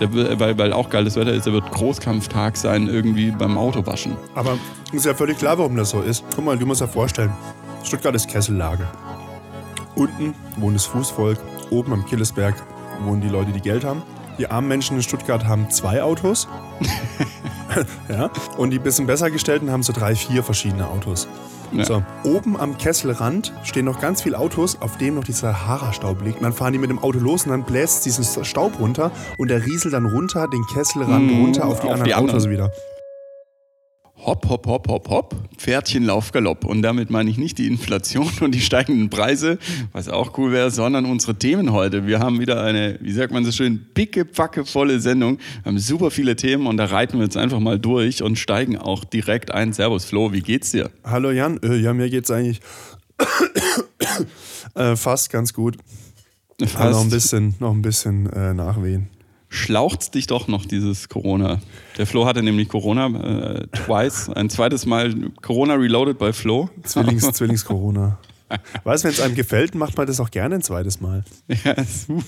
Weil, weil auch geiles Wetter ist, der wird Großkampftag sein, irgendwie beim Autowaschen. Aber ist ja völlig klar, warum das so ist. Guck mal, du musst dir vorstellen, Stuttgart ist Kessellage. Unten wohnt das Fußvolk, oben am Killesberg wohnen die Leute, die Geld haben. Die armen Menschen in Stuttgart haben zwei Autos. ja. Und die bisschen besser gestellten haben so drei, vier verschiedene Autos. Ja. So, oben am Kesselrand stehen noch ganz viele Autos, auf dem noch dieser Sahara-Staub liegt. Und dann fahren die mit dem Auto los und dann bläst diesen Staub runter und der rieselt dann runter, den Kesselrand Mhm, runter auf die auf anderen die anderen. Autos wieder. Hopp, hopp, hopp, hopp, hopp, Pferdchen, Lauf, Galopp. Und damit meine ich nicht die Inflation und die steigenden Preise, was auch cool wäre, sondern unsere Themen heute. Wir haben wieder eine, wie sagt man so schön, picke, packe volle Sendung. Wir haben super viele Themen und da reiten wir jetzt einfach mal durch und steigen auch direkt ein. Servus Flo, wie geht's dir? Hallo Jan, äh, ja, mir geht's eigentlich äh, fast ganz gut. Aber noch ein bisschen, noch ein bisschen äh, Nachwehen. Schlaucht's dich doch noch dieses Corona. Der Flo hatte nämlich Corona äh, twice, ein zweites Mal Corona reloaded bei Flo. Zwillings, Zwillings-Corona. Weißt du, wenn es einem gefällt, macht man das auch gerne ein zweites Mal. Ja, super.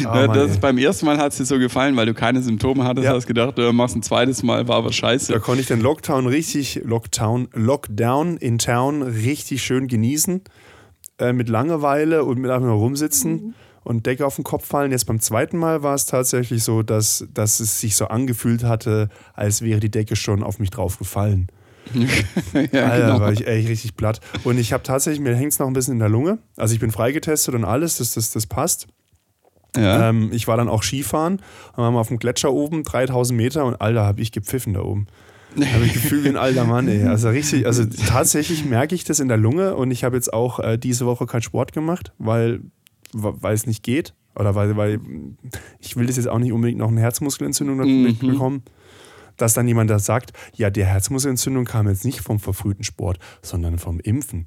Äh, Mann, das beim ersten Mal hat es dir so gefallen, weil du keine Symptome hattest, Ja. hast gedacht, du machst ein zweites Mal, war aber scheiße. Da konnte ich den Lockdown richtig, Lockdown, Lockdown in Town richtig schön genießen. Äh, mit Langeweile und mit einfach nur rumsitzen und Decke auf den Kopf fallen. Jetzt beim zweiten Mal war es tatsächlich so, dass, dass es sich so angefühlt hatte, als wäre die Decke schon auf mich drauf gefallen. ja, Alter, genau. war ich echt richtig platt. Und ich habe tatsächlich, mir hängt es noch ein bisschen in der Lunge. Also ich bin freigetestet und alles, das, das, das passt. ja. Ähm, ich war dann auch Skifahren und waren wir auf dem Gletscher oben, 3000 Meter und Alter, habe ich gepfiffen da oben. Habe ich Gefühl wie ein alter Mann, ey. Also richtig, also tatsächlich merke ich das in der Lunge und ich habe jetzt auch äh, diese Woche keinen Sport gemacht, weil, weil es nicht geht. Oder weil, weil ich will das jetzt auch nicht unbedingt noch eine Herzmuskelentzündung Mhm. bekommen. Dass dann jemand das sagt, ja, die Herzmuskelentzündung kam jetzt nicht vom verfrühten Sport, sondern vom Impfen.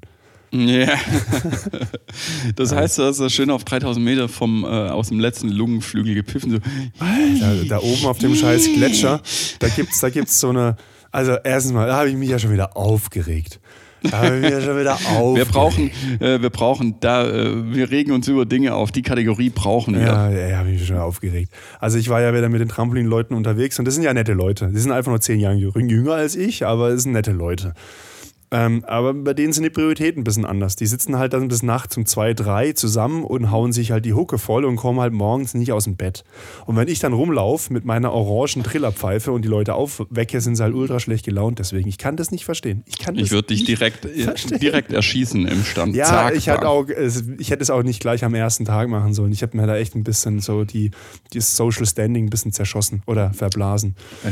Ja. Das heißt, du hast das schön auf 3000 Meter vom, äh, aus dem letzten Lungenflügel gepfiffen. So. Da, da oben auf dem scheiß Gletscher, da gibt's, da gibt's so eine. Also erstens mal, da habe ich mich ja schon wieder aufgeregt. Wir brauchen, äh, wir brauchen da, äh, wir regen uns über Dinge auf. Die Kategorie brauchen wir. Ja, ja, ja habe ich schon aufgeregt. Also ich war ja wieder mit den Trampolinleuten unterwegs und das sind ja nette Leute. Die sind einfach nur zehn Jahre jüng- jünger als ich, aber es sind nette Leute. Ähm, aber bei denen sind die Prioritäten ein bisschen anders. Die sitzen halt dann bis nachts um zwei, drei zusammen und hauen sich halt die Hucke voll und kommen halt morgens nicht aus dem Bett. Und wenn ich dann rumlaufe mit meiner orangen Trillerpfeife und die Leute aufwecke, sind sie halt ultra schlecht gelaunt. Deswegen, ich kann das nicht verstehen. Ich kann Ich würde dich direkt, äh, verstehen. direkt erschießen im Stand. ja, Zack, ich, hatte bam. auch, ich hätte es auch nicht gleich am ersten Tag machen sollen. Ich habe mir da echt ein bisschen so die, das Social Standing ein bisschen zerschossen oder verblasen. Ja.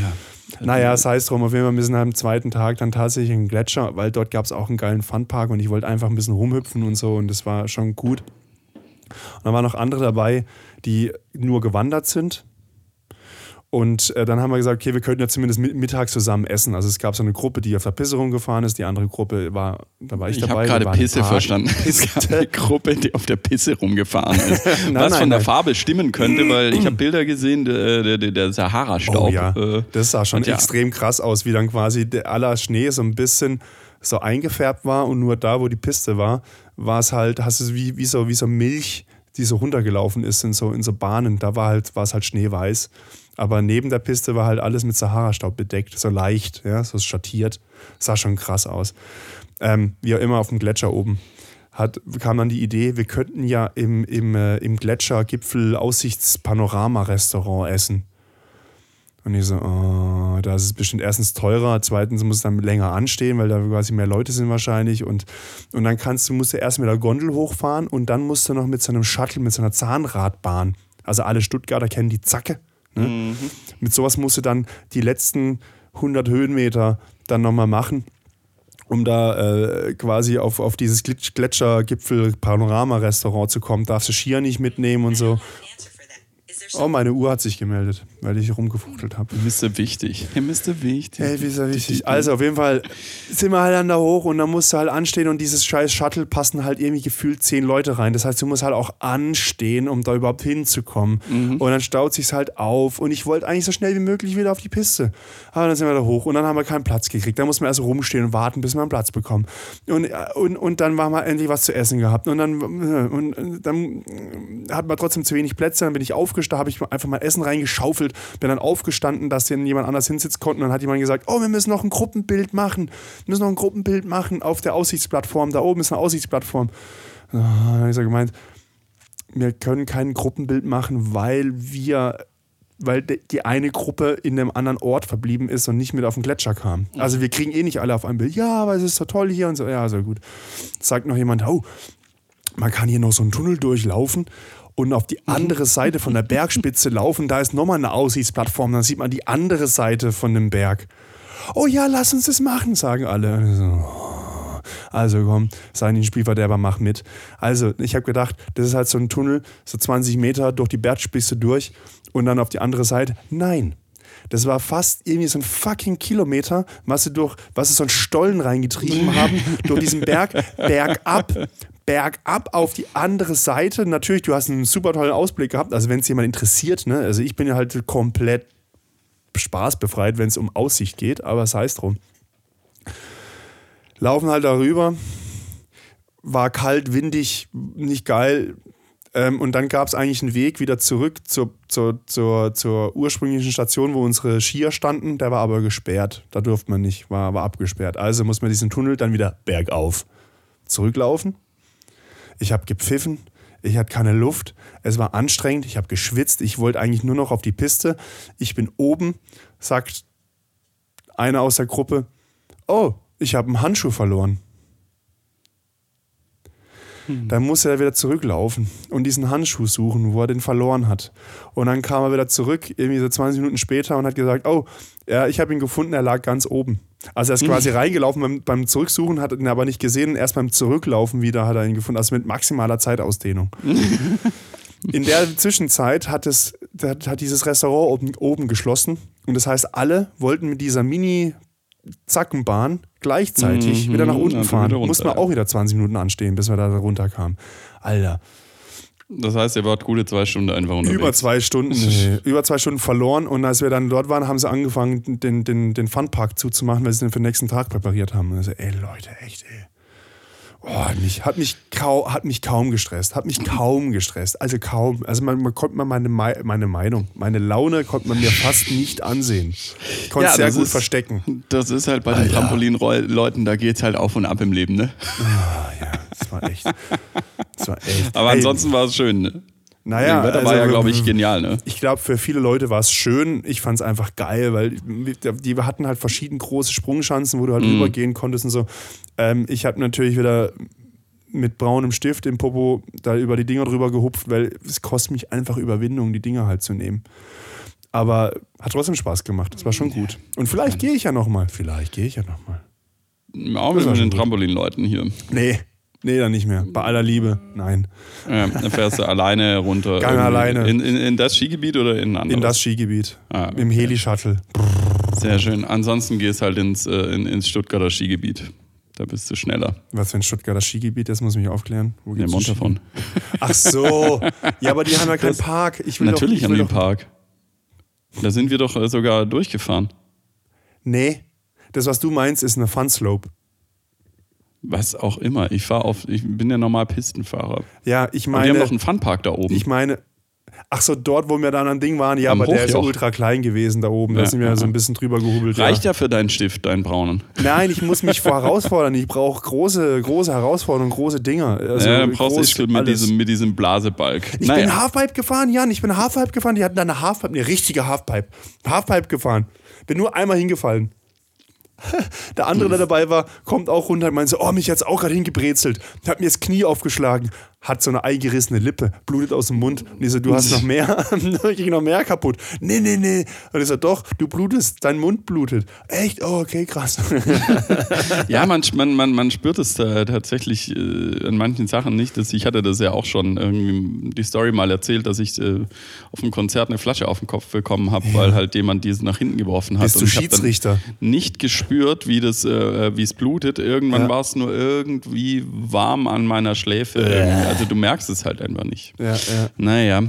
Naja, sei es drum, auf jeden Fall, wir sind am zweiten Tag dann tatsächlich in den Gletscher, weil dort gab es auch einen geilen Funpark und ich wollte einfach ein bisschen rumhüpfen und so und das war schon gut. Und dann waren noch andere dabei, die nur gewandert sind. Und äh, dann haben wir gesagt, okay, wir könnten ja zumindest mit, mittags zusammen essen. Also es gab so eine Gruppe, die auf der Pisse rumgefahren ist, die andere Gruppe war, da war ich, Ich dabei. habe wir gerade Pisse verstanden. Es gab eine Gruppe, die auf der Pisse rumgefahren ist. Was nein, von der nein. Farbe stimmen könnte, weil ich habe Bilder gesehen, der, der, der Sahara-Staub. Oh ja, äh, das sah schon ja. extrem krass aus, wie dann quasi der aller Schnee so ein bisschen so eingefärbt war und nur da, wo die Piste war, war es halt, hast du es wie, wie, so, wie so Milch, die so runtergelaufen ist in so, in so Bahnen. Da war halt, war es halt schneeweiß. Aber neben der Piste war halt alles mit Sahara-Staub bedeckt, so leicht, ja, so schattiert. Sah schon krass aus. Ähm, wie auch immer auf dem Gletscher oben. Hat, kam dann die Idee, wir könnten ja im, im, äh, im Gletschergipfel Aussichtspanorama-Restaurant essen. Und ich so, oh, da ist es bestimmt erstens teurer, zweitens muss es dann länger anstehen, weil da quasi mehr Leute sind wahrscheinlich. Und, und dann kannst du, musst du erst mit der Gondel hochfahren und dann musst du noch mit so einem Shuttle, mit so einer Zahnradbahn. Also alle Stuttgarter kennen die Zacke. Ne? Mit sowas musst du dann die letzten 100 Höhenmeter dann nochmal machen, um da äh, quasi auf, auf dieses Gletschergipfel-Panorama-Restaurant zu kommen. Darfst du Skier nicht mitnehmen und so. Oh, meine Uhr hat sich gemeldet, weil ich rumgefuchtelt habe. Mr. Wichtig. Hey, Mr. Wichtig. Hey, wie ist er wichtig? Also auf jeden Fall sind wir halt dann da hoch und dann musst du halt anstehen und dieses scheiß Shuttle passen halt irgendwie gefühlt zehn Leute rein. Das heißt, du musst halt auch anstehen, um da überhaupt hinzukommen. Und dann staut sich's halt auf und ich wollte eigentlich so schnell wie möglich wieder auf die Piste. Aber dann sind wir da hoch und dann haben wir keinen Platz gekriegt. Da muss man erst rumstehen und warten, bis wir einen Platz bekommen. Und, und, und dann haben wir endlich was zu essen gehabt. Und dann, und dann hat man trotzdem zu wenig Plätze. Dann bin ich aufgestanden, habe ich einfach mal Essen reingeschaufelt, bin dann aufgestanden, dass dann jemand anders hinsitzen konnte. Und dann hat jemand gesagt, oh, wir müssen noch ein Gruppenbild machen. Wir müssen noch ein Gruppenbild machen auf der Aussichtsplattform. Da oben ist eine Aussichtsplattform. Da habe ich so gemeint, wir können kein Gruppenbild machen, weil wir weil die eine Gruppe in einem anderen Ort verblieben ist und nicht mit auf den Gletscher kam. Also wir kriegen eh nicht alle auf ein Bild. Ja, aber es ist so toll hier und so. Ja, so gut. Sagt noch jemand, oh, man kann hier noch so einen Tunnel durchlaufen und auf die andere Seite von der Bergspitze laufen. Da ist nochmal eine Aussichtsplattform. Dann sieht man die andere Seite von dem Berg. Oh ja, lass uns das machen, sagen alle. Also komm, sei nicht ein Spielverderber, mach mit. Also, ich habe gedacht, das ist halt so ein Tunnel, so 20 Meter durch die Bergspitze durch und dann auf die andere Seite. Nein. Das war fast irgendwie so ein fucking Kilometer, was sie durch, was sie so einen Stollen reingetrieben haben, durch diesen Berg, bergab, bergab auf die andere Seite. Natürlich, du hast einen super tollen Ausblick gehabt. Also, wenn es jemand interessiert, ne? Also, ich bin ja halt komplett spaßbefreit, wenn es um Aussicht geht, aber sei es drum. Laufen halt darüber. War kalt, windig, nicht geil. Ähm, und dann gab es eigentlich einen Weg wieder zurück zur, zur, zur, zur ursprünglichen Station, wo unsere Skier standen. Der war aber gesperrt. Da durfte man nicht, war, war abgesperrt. Also muss man diesen Tunnel dann wieder bergauf zurücklaufen. Ich habe gepfiffen. Ich hatte keine Luft. Es war anstrengend. Ich habe geschwitzt. Ich wollte eigentlich nur noch auf die Piste. Ich bin oben, sagt einer aus der Gruppe: Oh, ich habe einen Handschuh verloren. Hm. Dann musste er wieder zurücklaufen und diesen Handschuh suchen, wo er den verloren hat. Und dann kam er wieder zurück, irgendwie so 20 Minuten später und hat gesagt, oh, ja, ich habe ihn gefunden, er lag ganz oben. Also er ist quasi hm. reingelaufen beim, beim, Zurücksuchen, hat ihn aber nicht gesehen. Erst beim Zurücklaufen wieder hat er ihn gefunden, also mit maximaler Zeitausdehnung. In der Zwischenzeit hat, es, hat dieses Restaurant oben, oben geschlossen. Und das heißt, alle wollten mit dieser Mini- Zackenbahn gleichzeitig mhm, wieder nach unten fahren. Runter, Mussten wir auch wieder 20 Minuten anstehen, bis wir da runterkamen. Alter. Das heißt, ihr wart gute zwei Stunden einfach unterwegs. Über zwei Stunden, über zwei Stunden verloren. Und als wir dann dort waren, haben sie angefangen, den, den, den Funpark zuzumachen, weil sie den für den nächsten Tag präpariert haben. Also, ey Leute, echt, ey. Oh, hat, mich, hat, mich kaum, hat mich kaum gestresst. Hat mich kaum gestresst. Also kaum. Also man, man konnte man meine, meine Meinung, meine Laune konnte man mir fast nicht ansehen. Ich konnte es ja, sehr gut ist, verstecken. Das ist halt bei den Trampolinleuten, da geht es halt auf und ab im Leben, ne? Ah, ja, das war echt. Das war echt. Aber ansonsten war es schön, ne? Naja, das also, war ja, glaube ich, genial, ne? Ich glaube, für viele Leute war es schön. Ich fand es einfach geil, weil die hatten halt verschiedene große Sprungschanzen, wo du halt mhm. rübergehen konntest und so. Ähm, ich habe natürlich wieder mit braunem Stift im Popo da über die Dinger drüber gehupft, weil es kostet mich einfach Überwindung, die Dinger halt zu nehmen. Aber hat trotzdem Spaß gemacht. Das war schon gut. Und vielleicht gehe ich ja nochmal. Vielleicht gehe ich ja nochmal. Auch mit den Trampolinleuten hier. Nee, Nee, dann nicht mehr. Bei aller Liebe, nein. Ja, dann fährst du alleine runter. Gang alleine. In, in, in, das Skigebiet oder in ein anderes? In das Skigebiet. Ah, okay. Im Heli-Shuttle. Sehr schön. Ansonsten gehst halt ins, äh, in, ins Stuttgarter Skigebiet. Da bist du schneller. Was für ein Stuttgarter Skigebiet, das muss mich aufklären. Wo geht's Mond davon. Ach so. Ja, aber die haben ja keinen Park. Ich will Natürlich doch, ich haben die einen Park. Da sind wir doch äh, sogar durchgefahren. Nee. Das, was du meinst, ist eine Funslope. Was auch immer. Ich fahre auf, ich bin ja normal Pistenfahrer. Ja, ich meine. Und wir haben noch einen Funpark da oben. Ich meine, ach so, dort, wo wir dann an Ding waren, ja, Am aber Hochjoch. der ist ultra klein gewesen da oben. Ja, da sind wir ja. so ein bisschen drüber gehubelt. Reicht ja. ja für deinen Stift, deinen braunen. Nein, ich muss mich vor herausfordern. Ich brauche große, große Herausforderungen, große Dinger. Also ja, dann brauchst du mit diesem, mit diesem Blasebalg. Ich naja. bin Halfpipe gefahren, Jan. Ich bin Halfpipe gefahren. Die hatten da eine Halfpipe, eine richtige Halfpipe. Halfpipe gefahren. Bin nur einmal hingefallen. Der andere, der dabei war, kommt auch runter und meint so, oh, mich hat's auch gerade hingebrezelt. Hat mir das Knie aufgeschlagen, hat so eine eingerissene Lippe, blutet aus dem Mund. Und ich so, du hast noch mehr, ich krieg noch mehr kaputt. Nee, nee, nee. Und ich so, doch, du blutest, dein Mund blutet. Echt? Oh, okay, krass. ja, man, man, man, man spürt es tatsächlich äh, an manchen Sachen nicht. Dass ich hatte das ja auch schon irgendwie die Story mal erzählt, dass ich äh, auf einem Konzert eine Flasche auf den Kopf bekommen habe, ja. weil halt jemand diese nach hinten geworfen hat. Bist du Schiedsrichter? nicht gespürt, wie das, äh, wie es blutet. Irgendwann ja. war es nur irgendwie warm an meiner Schläfe. Also du merkst es halt einfach nicht. Ja, ja. Naja,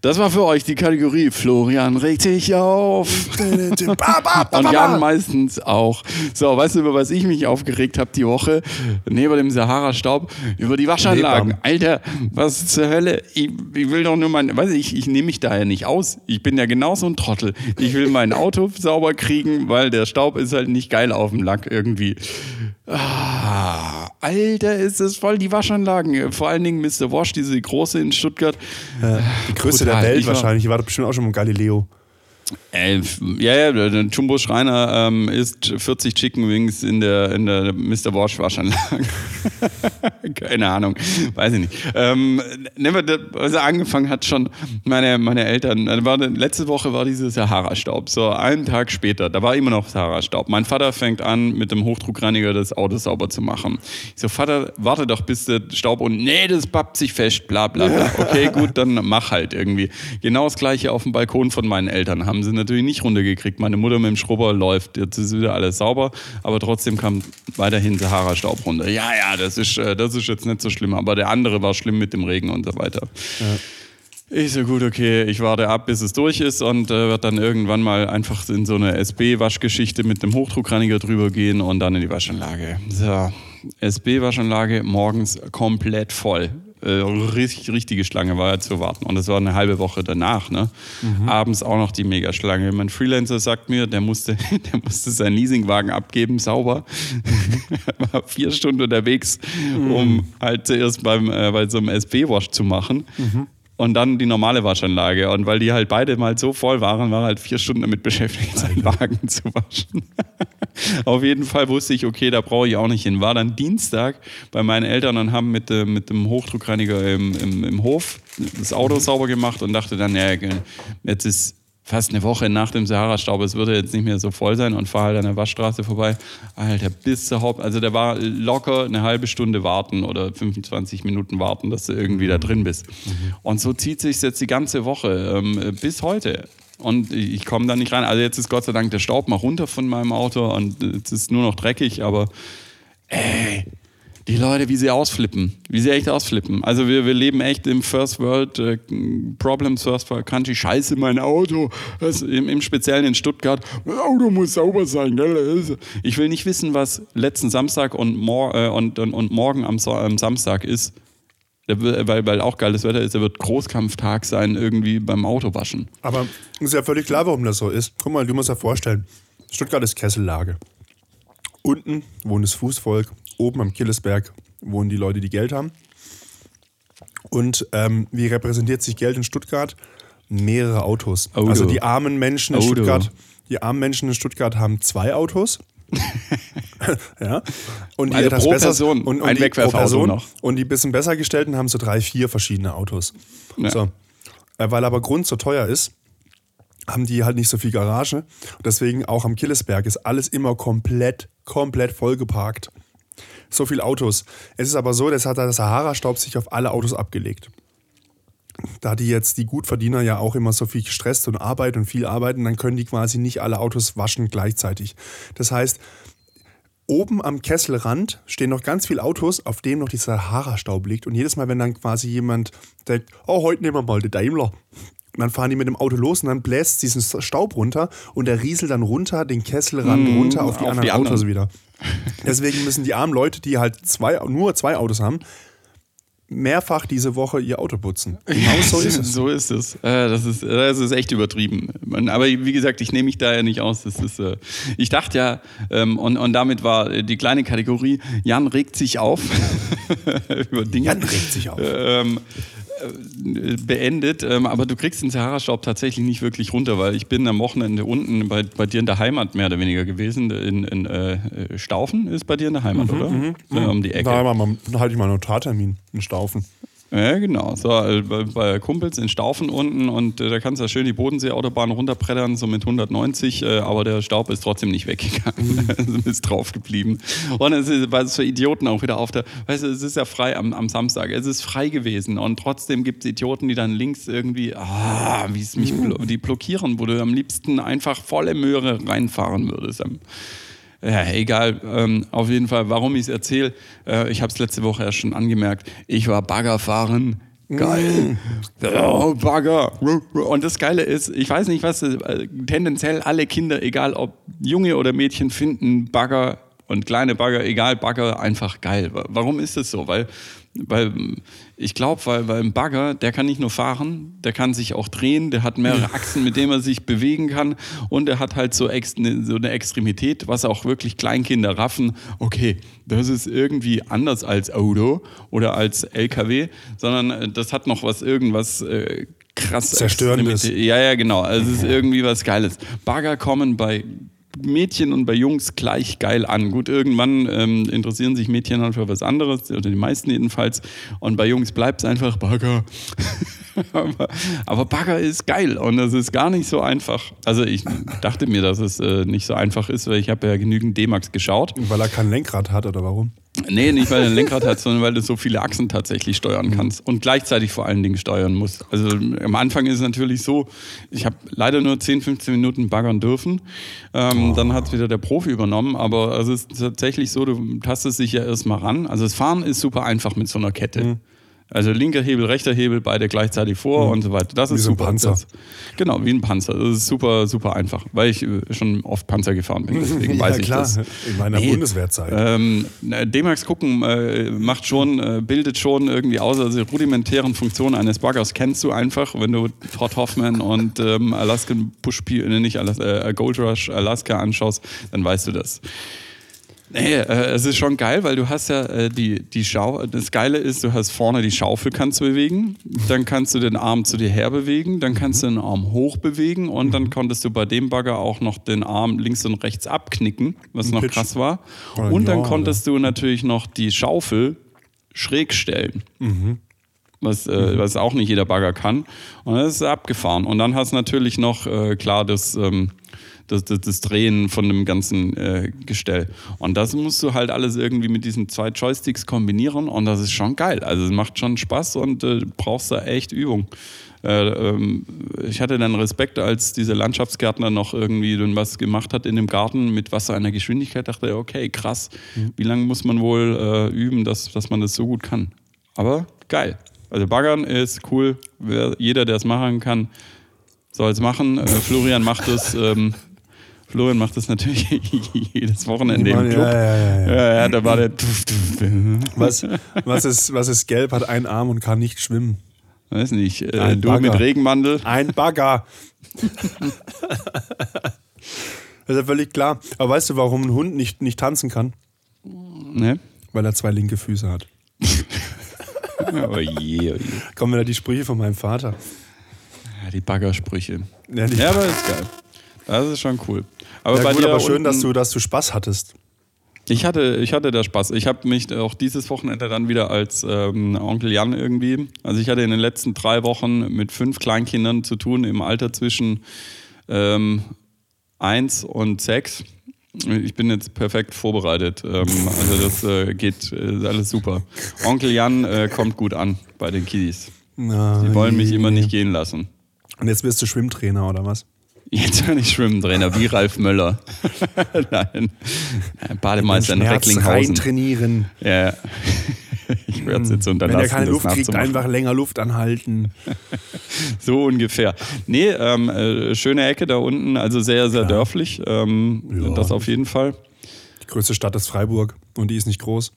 das war für euch die Kategorie Florian regt sich auf. Und Jan meistens auch. So, weißt du, über was ich mich aufgeregt habe die Woche? Neben dem Sahara-Staub, über die Waschanlagen. Alter, was zur Hölle? Ich, ich will doch nur mein, weiß ich, ich nehme mich da ja nicht aus. Ich bin ja genauso ein Trottel. Ich will mein Auto sauber kriegen, weil der Staub ist halt nicht geil auf dem Lack irgendwie. Ah, Alter, ist das voll die Waschanlagen. Vor allen Dingen Mr. Wash, diese große in Stuttgart. Die größte Brutal. der Welt Ich war- wahrscheinlich. Die war doch bestimmt auch schon im Galileo. Äh, ja, ja, der Jumbo Schreiner ähm, isst 40 Chicken Wings in der, in der Mr. Wash Waschanlage. Keine Ahnung, weiß ich nicht. Ähm, als er angefangen hat, schon meine, meine Eltern, war, letzte Woche war dieses Sahara-Staub, so einen Tag später, da war immer noch Sahara-Staub. Mein Vater fängt an, mit dem Hochdruckreiniger das Auto sauber zu machen. Ich so, Vater, warte doch, bis der Staub und nee, das pappt sich fest, bla bla bla. Okay, gut, dann mach halt irgendwie. Genau das gleiche auf dem Balkon von meinen Eltern haben sie natürlich nicht runtergekriegt. Meine Mutter mit dem Schrubber läuft, jetzt ist wieder alles sauber, aber trotzdem kam weiterhin Sahara-Staub runter. Ja, ja, das ist, äh, das ist jetzt nicht so schlimm, aber der andere war schlimm mit dem Regen und so weiter. Ich so, gut, okay, ich warte ab, bis es durch ist und äh, wird dann irgendwann mal einfach in so eine SB-Waschgeschichte mit dem Hochdruckreiniger drüber gehen und dann in die Waschanlage. So, SB-Waschanlage morgens komplett voll. Äh, richtig, richtige Schlange war ja zu warten. Und das war eine halbe Woche danach. Ne? Abends auch noch die Megaschlange. Mein Freelancer sagt mir, der musste, der musste seinen Leasingwagen abgeben, sauber. war vier Stunden unterwegs, um halt zuerst beim, äh, bei so einem SB-Wash zu machen. Und dann die normale Waschanlage. Und weil die halt beide mal so voll waren, war er halt vier Stunden damit beschäftigt, seinen Wagen zu waschen. Auf jeden Fall wusste ich, okay, da brauche ich auch nicht hin. War dann Dienstag bei meinen Eltern und haben mit, äh, mit dem Hochdruckreiniger im, im, im Hof das Auto sauber gemacht und dachte dann, ja, jetzt ist fast eine Woche nach dem Sahara-Staub, es würde jetzt nicht mehr so voll sein und fahre halt an der Waschstraße vorbei. Alter, bis zur Haupt, also da war locker eine halbe Stunde warten oder 25 Minuten warten, dass du irgendwie da drin bist. Und so zieht sich jetzt die ganze Woche ähm, bis heute. Und ich komme da nicht rein. Also jetzt ist Gott sei Dank der Staub mal runter von meinem Auto und jetzt ist nur noch dreckig, aber ey, die Leute, wie sie ausflippen, wie sie echt ausflippen. Also wir, wir leben echt im First World äh, Problems, First World Country. Scheiße, mein Auto. Das, im, Im Speziellen in Stuttgart. Mein Auto muss sauber sein. Gell? Ich will nicht wissen, was letzten Samstag und, mor äh, und, und, und morgen am, So- am Samstag ist. Weil, weil auch geiles Wetter ist, da wird Großkampftag sein, irgendwie beim Autowaschen. Aber ist ja völlig klar, warum das so ist. Guck mal, du musst dir vorstellen, Stuttgart ist Kessellage. Unten wohnt das Fußvolk, oben am Killesberg wohnen die Leute, die Geld haben. Und ähm, wie repräsentiert sich Geld in Stuttgart? Mehrere Autos. Auto. Also die armen Menschen in Auto. Stuttgart, die armen Menschen in Stuttgart haben zwei Autos. ja. Und die Also etwas pro besser, Person und, und ein die, pro Person, noch. Und die bisschen besser gestellten haben so drei, vier verschiedene Autos. Ja. So. Äh, Weil aber Grund so teuer ist, haben die halt nicht so viel Garage. Deswegen auch am Killesberg ist alles immer komplett, komplett vollgeparkt. So viele Autos. Es ist aber so, das hat der Sahara-Staub sich auf alle Autos abgelegt. Da die jetzt die Gutverdiener ja auch immer so viel gestresst und arbeiten und viel arbeiten, dann können die quasi nicht alle Autos waschen gleichzeitig. Das heißt, oben am Kesselrand stehen noch ganz viele Autos, auf denen noch dieser Sahara-Staub liegt. Und jedes Mal, wenn dann quasi jemand denkt, oh, heute nehmen wir mal den Daimler. Und dann fahren die mit dem Auto los und dann bläst diesen Staub runter und der rieselt dann runter, den Kesselrand runter auf die auf anderen die anderen. Autos wieder. Deswegen müssen die armen Leute, die halt zwei, nur zwei Autos haben, mehrfach diese Woche ihr Auto putzen. Genau so ist es. So ist es. Äh, Das ist, das ist echt übertrieben. Man- Aber wie gesagt, ich nehme mich da ja nicht aus. Das ist, äh, ich dachte ja, ähm, und, und damit war die kleine Kategorie, Jan regt sich auf über Dinge. Jan regt sich auf. Ähm, äh, beendet, ähm, aber du kriegst den Sahara-Staub tatsächlich nicht wirklich runter, weil ich bin am Wochenende unten bei, bei dir in der Heimat mehr oder weniger gewesen. In, in äh, Staufen ist bei dir in der Heimat, oder? Äh, um die Ecke. Da halte ich mal einen Notartermin in Staufen. Ja, genau. So, äh, bei, Kumpels in Staufen unten und äh, da kannst du ja schön die Bodensee-Autobahn runterbrettern, so mit 190, äh, aber der Staub ist trotzdem nicht weggegangen. Mhm. ist drauf geblieben. Und es ist, weil es für Idioten auch wieder auf der, weißt du, es ist ja frei am, am Samstag, es ist frei gewesen und trotzdem gibt es Idioten, die dann links irgendwie, ah, wie es mich, Mhm. blo die blockieren, wo du am liebsten einfach volle Möhre reinfahren würdest. Ja, egal. Ähm, auf jeden Fall, warum ich es erzähle, äh, ich habe es letzte Woche erst schon angemerkt. Ich war Bagger fahren. Geil. Oh, Bagger. Und das Geile ist, ich weiß nicht, was äh, tendenziell alle Kinder, egal ob Junge oder Mädchen, finden Bagger und kleine Bagger, egal Bagger, einfach geil. Warum ist das so? Weil weil ich glaube, weil, weil ein Bagger, der kann nicht nur fahren, der kann sich auch drehen, der hat mehrere Achsen, mit denen er sich bewegen kann und er hat halt so, ex, ne, so eine Extremität, was auch wirklich Kleinkinder raffen. Okay, das ist irgendwie anders als Auto oder als LKW, sondern äh, das hat noch was, irgendwas äh, krass. Zerstörendes. Ja, ja, genau. Also es ist irgendwie was Geiles. Bagger kommen bei Mädchen und bei Jungs gleich geil an. Gut, irgendwann ähm, interessieren sich Mädchen dann für was anderes, oder die meisten jedenfalls. Und bei Jungs bleibt es einfach Bagger. aber, aber, Bagger ist geil und es ist gar nicht so einfach. Also ich dachte mir, dass es äh, nicht so einfach ist, weil ich habe ja genügend D-Max geschaut. Weil er kein Lenkrad hat oder warum? Nee, nicht weil er ein Lenkrad hat, sondern weil du so viele Achsen tatsächlich steuern mhm. kannst und gleichzeitig vor allen Dingen steuern musst. Also am Anfang ist es natürlich so, ich habe leider nur 10, 15 Minuten baggern dürfen. Ähm, oh. Dann hat es wieder der Profi übernommen, aber es ist tatsächlich so, du tastest dich ja erstmal ran. Also das Fahren ist super einfach mit so einer Kette. Mhm. Also linker Hebel, rechter Hebel, beide gleichzeitig vor mhm. und so weiter. Das wie ist so ein Panzer. Das, genau, wie ein Panzer. Das ist super, super einfach, weil ich äh, schon oft Panzer gefahren bin. Deswegen ja, weiß ich klar. das. In meiner nee, Bundeswehrzeit. Ähm, D-Max gucken äh, macht schon, äh, bildet schon irgendwie aus. Also die rudimentären Funktionen eines Baggers kennst du einfach, wenn du Todd Hoffman und ähm, Alaskan Bush, äh, nicht Alaska, äh, Gold Rush Alaska anschaust, dann weißt du das. Nee, äh, es ist schon geil, weil du hast ja äh, die, die Schau. Das Geile ist, du hast vorne die Schaufel kannst du bewegen, dann kannst du den Arm zu dir her bewegen, dann kannst du den Arm hoch bewegen und dann konntest du bei dem Bagger auch noch den Arm links und rechts abknicken, was noch Pitch. krass war. Und dann konntest du natürlich noch die Schaufel schräg stellen. Mhm. Was, äh, was auch nicht jeder Bagger kann. Und das ist abgefahren. Und dann hast du natürlich noch, äh, klar, das. Ähm, das, das, das Drehen von dem ganzen äh, Gestell. Und das musst du halt alles irgendwie mit diesen zwei Joysticks kombinieren und das ist schon geil. Also es macht schon Spaß und äh, brauchst da echt Übung. Äh, ähm, ich hatte dann Respekt, als dieser Landschaftsgärtner noch irgendwie was gemacht hat in dem Garten mit Wasser einer Geschwindigkeit. Dachte, okay, krass, mhm. wie lange muss man wohl äh, üben, dass, dass man das so gut kann. Aber geil. Also Baggern ist cool. Wer, jeder, der es machen kann, soll es machen. Äh, Florian macht es. Ähm, Florian macht das natürlich jedes Wochenende im Club. Ja, ja, ja, ja. ja, da war der. Was, was, ist, was ist gelb, hat einen Arm und kann nicht schwimmen? Weiß nicht. Äh, du Bagger. mit Regenmandel. Ein Bagger. das ist ja völlig klar. Aber weißt du, warum ein Hund nicht, nicht tanzen kann? Ne? Weil er zwei linke Füße hat. oh je, oh je. Kommen wieder die Sprüche von meinem Vater. Ja, die Baggersprüche. Ja, ja, aber ist geil. Das ist schon cool. Aber, ja, bei gut, dir aber schön, dass du, dass du Spaß hattest. Ich hatte, ich hatte da Spaß. Ich habe mich auch dieses Wochenende dann wieder als ähm, Onkel Jan irgendwie. Also ich hatte in den letzten drei Wochen mit fünf Kleinkindern zu tun im Alter zwischen ähm, eins und sechs. Ich bin jetzt perfekt vorbereitet. Ähm, also das äh, geht äh, alles super. Onkel Jan äh, kommt gut an bei den Kiddies. Sie wollen mich immer nicht gehen lassen. Und jetzt wirst du Schwimmtrainer oder was? Jetzt kann ich Schwimmtrainer, wie Ralf Möller. Nein, Bademeister in Recklinghausen. rein trainieren. Ja, ich werde es jetzt unterlassen. Wenn er keine Luft kriegt, einfach länger Luft anhalten. so ungefähr. Nee, ähm, äh, schöne Ecke da unten, also sehr, sehr ja. dörflich. Ähm, ja. Das auf jeden Fall. Die größte Stadt ist Freiburg und die ist nicht groß.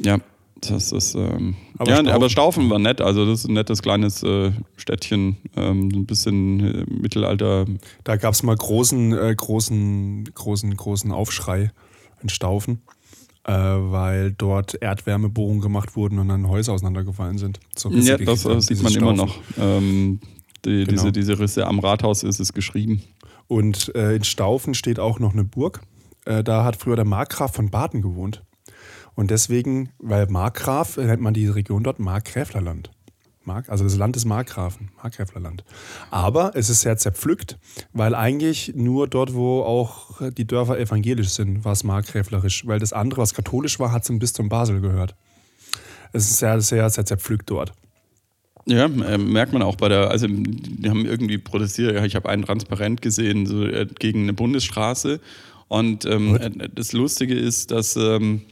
Ja, das ist, ähm, aber ja, Staufen. aber Staufen war nett. Also das ist ein nettes kleines äh, Städtchen, ähm, ein bisschen äh, Mittelalter. Da gab es mal großen, äh, großen, großen, großen Aufschrei in Staufen, äh, weil dort Erdwärmebohrungen gemacht wurden und dann Häuser auseinandergefallen sind. So ja, das sieht man Staufen. immer noch. Ähm, die, genau. diese, diese Risse am Rathaus ist es geschrieben. Und äh, in Staufen steht auch noch eine Burg. Äh, da hat früher der Markgraf von Baden gewohnt. Und deswegen, weil Markgraf, nennt man die Region dort Markgräflerland. Mark, also das Land des Markgrafen, Markgräflerland. Aber es ist sehr zerpflückt, weil eigentlich nur dort, wo auch die Dörfer evangelisch sind, war es markgräflerisch. Weil das andere, was katholisch war, hat zum Bistum Basel gehört. Es ist sehr, sehr, sehr zerpflückt dort. Ja, äh, merkt man auch bei der, also die haben irgendwie protestiert, ich habe einen Transparent gesehen so, äh, gegen eine Bundesstraße Und ähm, das Lustige ist, dass ähm,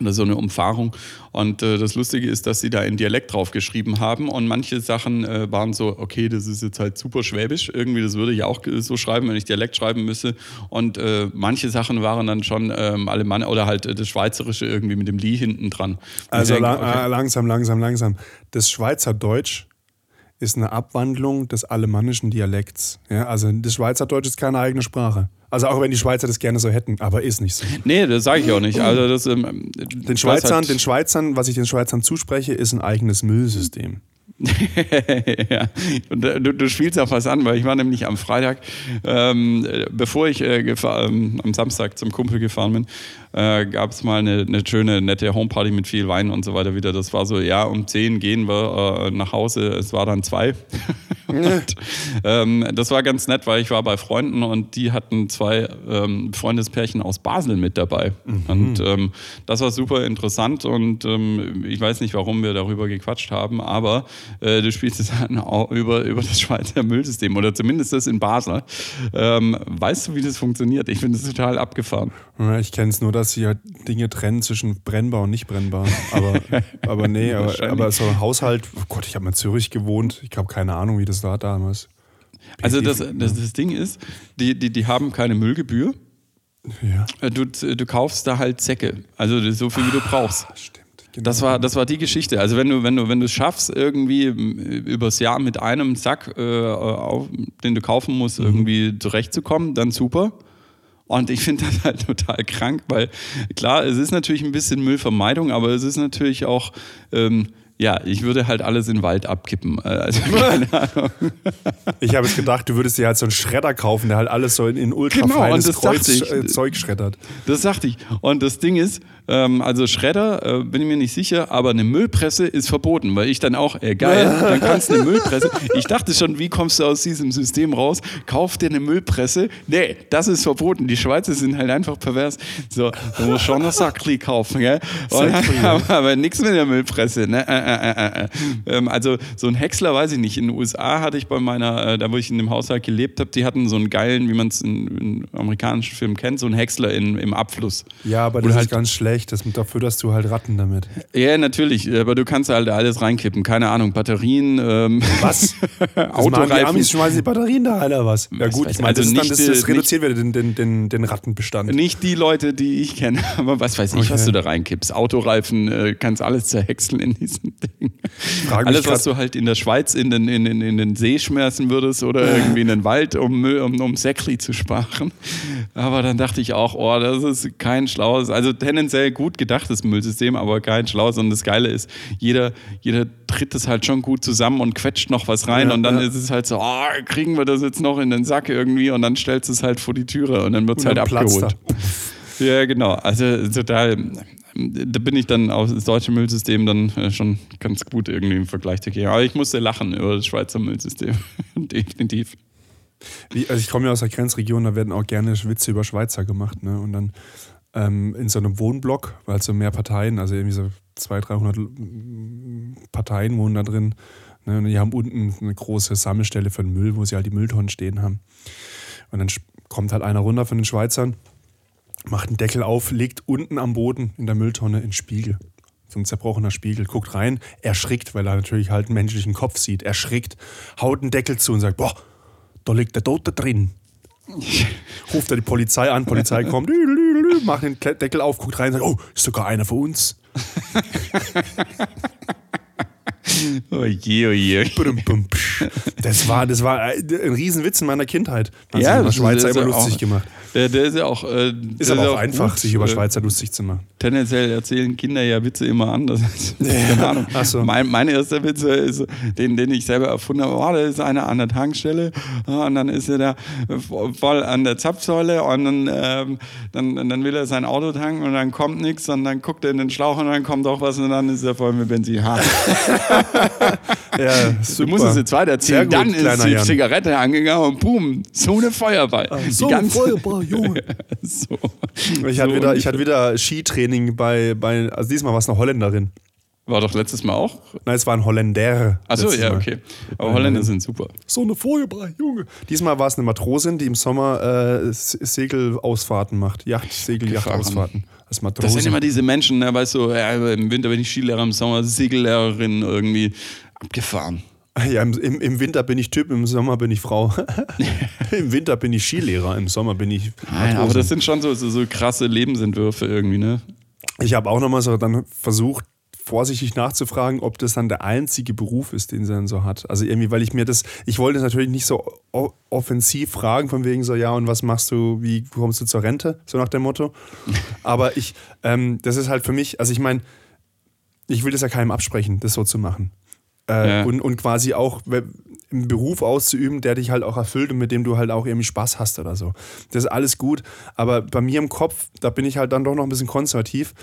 oder so eine Umfahrung. Und äh, das Lustige ist, dass sie da in Dialekt drauf geschrieben haben und manche Sachen äh, waren so, okay, das ist jetzt halt super schwäbisch, irgendwie, das würde ich auch so schreiben, wenn ich Dialekt schreiben müsste. Und äh, manche Sachen waren dann schon ähm, Alemann oder halt äh, das Schweizerische irgendwie mit dem Lie hinten dran. Also denke, la okay. Äh, langsam, langsam, langsam. Das Schweizerdeutsch ist eine Abwandlung des alemannischen Dialekts. Ja, also das Schweizerdeutsch ist keine eigene Sprache. Also auch wenn die Schweizer das gerne so hätten, aber ist nicht so. Nee, das sage ich auch nicht. Also das, ähm, den, Schweizern, halt den Schweizern, was ich den Schweizern zuspreche, ist ein eigenes Müllsystem. ja, und äh, du, du, spielst auf was an, weil ich war nämlich am Freitag, ähm, bevor ich äh, ähm, am Samstag zum Kumpel gefahren bin, äh, gab es mal eine, eine, schöne, nette Homeparty mit viel Wein und so weiter wieder. Das war so, ja, um 10 gehen wir äh, nach Hause, es war dann zwei. und, ähm, das war ganz nett, weil ich war bei Freunden und die hatten zwei ähm, Freundespärchen aus Basel mit dabei. Mhm. Und ähm, das war super interessant und ähm, ich weiß nicht, warum wir darüber gequatscht haben, aber äh, du spielst es dann auch über, über das Schweizer Müllsystem oder zumindest das in Basel. Ähm, weißt du, wie das funktioniert? Ich finde es total abgefahren. Ich kenne es nur, dass sie halt Dinge trennen zwischen brennbar und nicht brennbar. Aber, aber nee, aber, aber so ein Haushalt, oh Gott, ich habe mal in Zürich gewohnt. Ich habe keine Ahnung, wie das war damals. Also das, das, das Ding ist, die, die, die haben keine Müllgebühr. Ja. Äh, du, du kaufst da halt Säcke. Also so viel, wie du brauchst. Stimmt. Genau. Das war, das war die Geschichte. Also wenn du, wenn du, wenn du es schaffst, irgendwie übers Jahr mit einem Sack, äh, auf, den du kaufen musst, mhm. irgendwie zurechtzukommen, dann super. Und ich finde das halt total krank, weil klar, es ist natürlich ein bisschen Müllvermeidung, aber es ist natürlich auch ähm, ja, ich würde halt alles in den Wald abkippen. Äh, also, keine Ahnung. Ich habe jetzt gedacht, du würdest dir halt so einen Schredder kaufen, der halt alles so in, in ultrafeines genau, Kreuz ich, äh, Zeug schreddert. Das sagte ich. Und das Ding ist, ähm, also Schredder, äh, bin ich mir nicht sicher, aber eine Müllpresse ist verboten, weil ich dann auch, äh, geil, dann kannst du eine Müllpresse. Ich dachte schon, wie kommst du aus diesem System raus? Kauf dir eine Müllpresse. Nee, das ist verboten. Die Schweizer sind halt einfach pervers. So, du musst schon noch Sackli kaufen, gell? Und, aber, aber nichts mit der Müllpresse, ne? Äh, äh, äh, äh, ähm, also so ein Häcksler weiß ich nicht. In den USA hatte ich bei meiner, äh, da wo ich in dem Haushalt gelebt habe, die hatten so einen geilen, wie man es in, in, amerikanischen Filmen kennt, so einen Häcksler in, im Abfluss. Ja, aber das ist halt ganz schlecht. Das, dafür, dass du halt Ratten damit. Ja, natürlich. Aber du kannst halt alles reinkippen. Keine Ahnung, Batterien. Ähm, was? Autoreifen. Die Amis schmeißen die Batterien da, oder was? Ja gut, ich meine, also das, das, das, reduziert wieder den, den, den, den Rattenbestand. Nicht die Leute, die ich kenne, aber was weiß ich, okay. was du da reinkippst. Autoreifen, äh, kannst alles zerhäckseln in diesem Ding. Alles, was du halt in der Schweiz in den, in, in, in den See schmeißen würdest oder irgendwie in den Wald, um, um, um Säckli zu sparen. Aber dann dachte ich auch, oh, das ist kein schlaues, also tendenziell gut gedachtes Müllsystem, aber kein schlaues. Und das Geile ist, jeder, jeder tritt es halt schon gut zusammen und quetscht noch was rein. Ja, und dann ja. ist es halt so, oh, kriegen wir das jetzt noch in den Sack irgendwie? Und dann stellst du es halt vor die Türe und dann wird es halt abgeholt. Ja, genau. Also total da bin ich dann auf das deutsche Müllsystem dann äh, schon ganz gut irgendwie im Vergleich zu gehen. Aber ich musste lachen über das Schweizer Müllsystem. Definitiv. Wie, also ich komme ja aus der Grenzregion, da werden auch gerne Witze über Schweizer gemacht. Ne? Und dann ähm, in so einem Wohnblock, weil so mehr Parteien, also irgendwie so 200, 300 Parteien wohnen da drin. Ne? Und die haben unten eine große Sammelstelle für den Müll, wo sie halt die Mülltonnen stehen haben. Und dann kommt halt einer runter von den Schweizern macht einen Deckel auf, legt unten am Boden in der Mülltonne einen Spiegel. So ein zerbrochener Spiegel, guckt rein, erschrickt, weil er natürlich halt einen menschlichen Kopf sieht, erschrickt, haut einen Deckel zu und sagt, boah, da liegt der Tote drin. Ruft er die Polizei an, Polizei kommt, macht den Deckel auf, guckt rein und sagt, oh, ist sogar einer von uns. Oh je, oh. Das war, das war ein Riesenwitz in meiner Kindheit. Man ja, sich über Schweizer immer lustig auch, gemacht. Der, der, ist ja auch. Äh, ist aber auch, einfach, gut, sich über äh, Schweizer lustig zu machen. Tendenziell erzählen Kinder ja Witze immer anders. Keine Ahnung. Ach so. mein, mein erster Witz ist, den, den ich selber erfunden habe: oh, da ist einer an der Tankstelle und dann ist er da voll an der Zapfsäule und dann, ähm, dann, dann will er sein Auto tanken und dann kommt nichts und dann guckt er in den Schlauch und dann kommt auch was und dann ist er voll mit Benzin. Ha. ja, super. Du musst es jetzt weiter erzählen. Dann ist die Jan. Zigarette angegangen und boom, so eine Feuerball. Ach, so eine Feuerball, Junge. so. Ich, hatte so wieder, ich hatte wieder Skitraining bei, bei, also diesmal war es eine Holländerin. War doch letztes Mal auch. Nein, es war ein Holländer. Achso, ja, Mal. okay. Aber Holländer sind super. So eine Feuerbrei, Junge. Diesmal war es eine Matrosin, die im Sommer äh, Segelausfahrten macht. Yacht, Segel, Gefahren. Yachtausfahrten. Als Das sind immer diese Menschen, ne, weißt du, ja, im Winter bin ich Skilehrer, im Sommer Segellehrerin irgendwie abgefahren. ja, im, im, Winter bin ich Typ, im Sommer bin ich Frau. Im Winter bin ich Skilehrer, im Sommer bin ich Nein, aber das sind schon so, so, so krasse Lebensentwürfe irgendwie, ne? Ich habe auch nochmal so dann versucht, vorsichtig nachzufragen, ob das dann der einzige Beruf ist, den sie dann so hat. Also irgendwie, weil ich mir das, ich wollte es natürlich nicht so offensiv fragen, von wegen so, ja, und was machst du, wie kommst du zur Rente, so nach dem Motto. Aber ich, ähm, das ist halt für mich, also ich meine, ich will das ja keinem absprechen, das so zu machen. Äh, Ja. und, und quasi auch einen Beruf auszuüben, der dich halt auch erfüllt und mit dem du halt auch irgendwie Spaß hast oder so. Das ist alles gut. Aber bei mir im Kopf, da bin ich halt dann doch noch ein bisschen konservativ,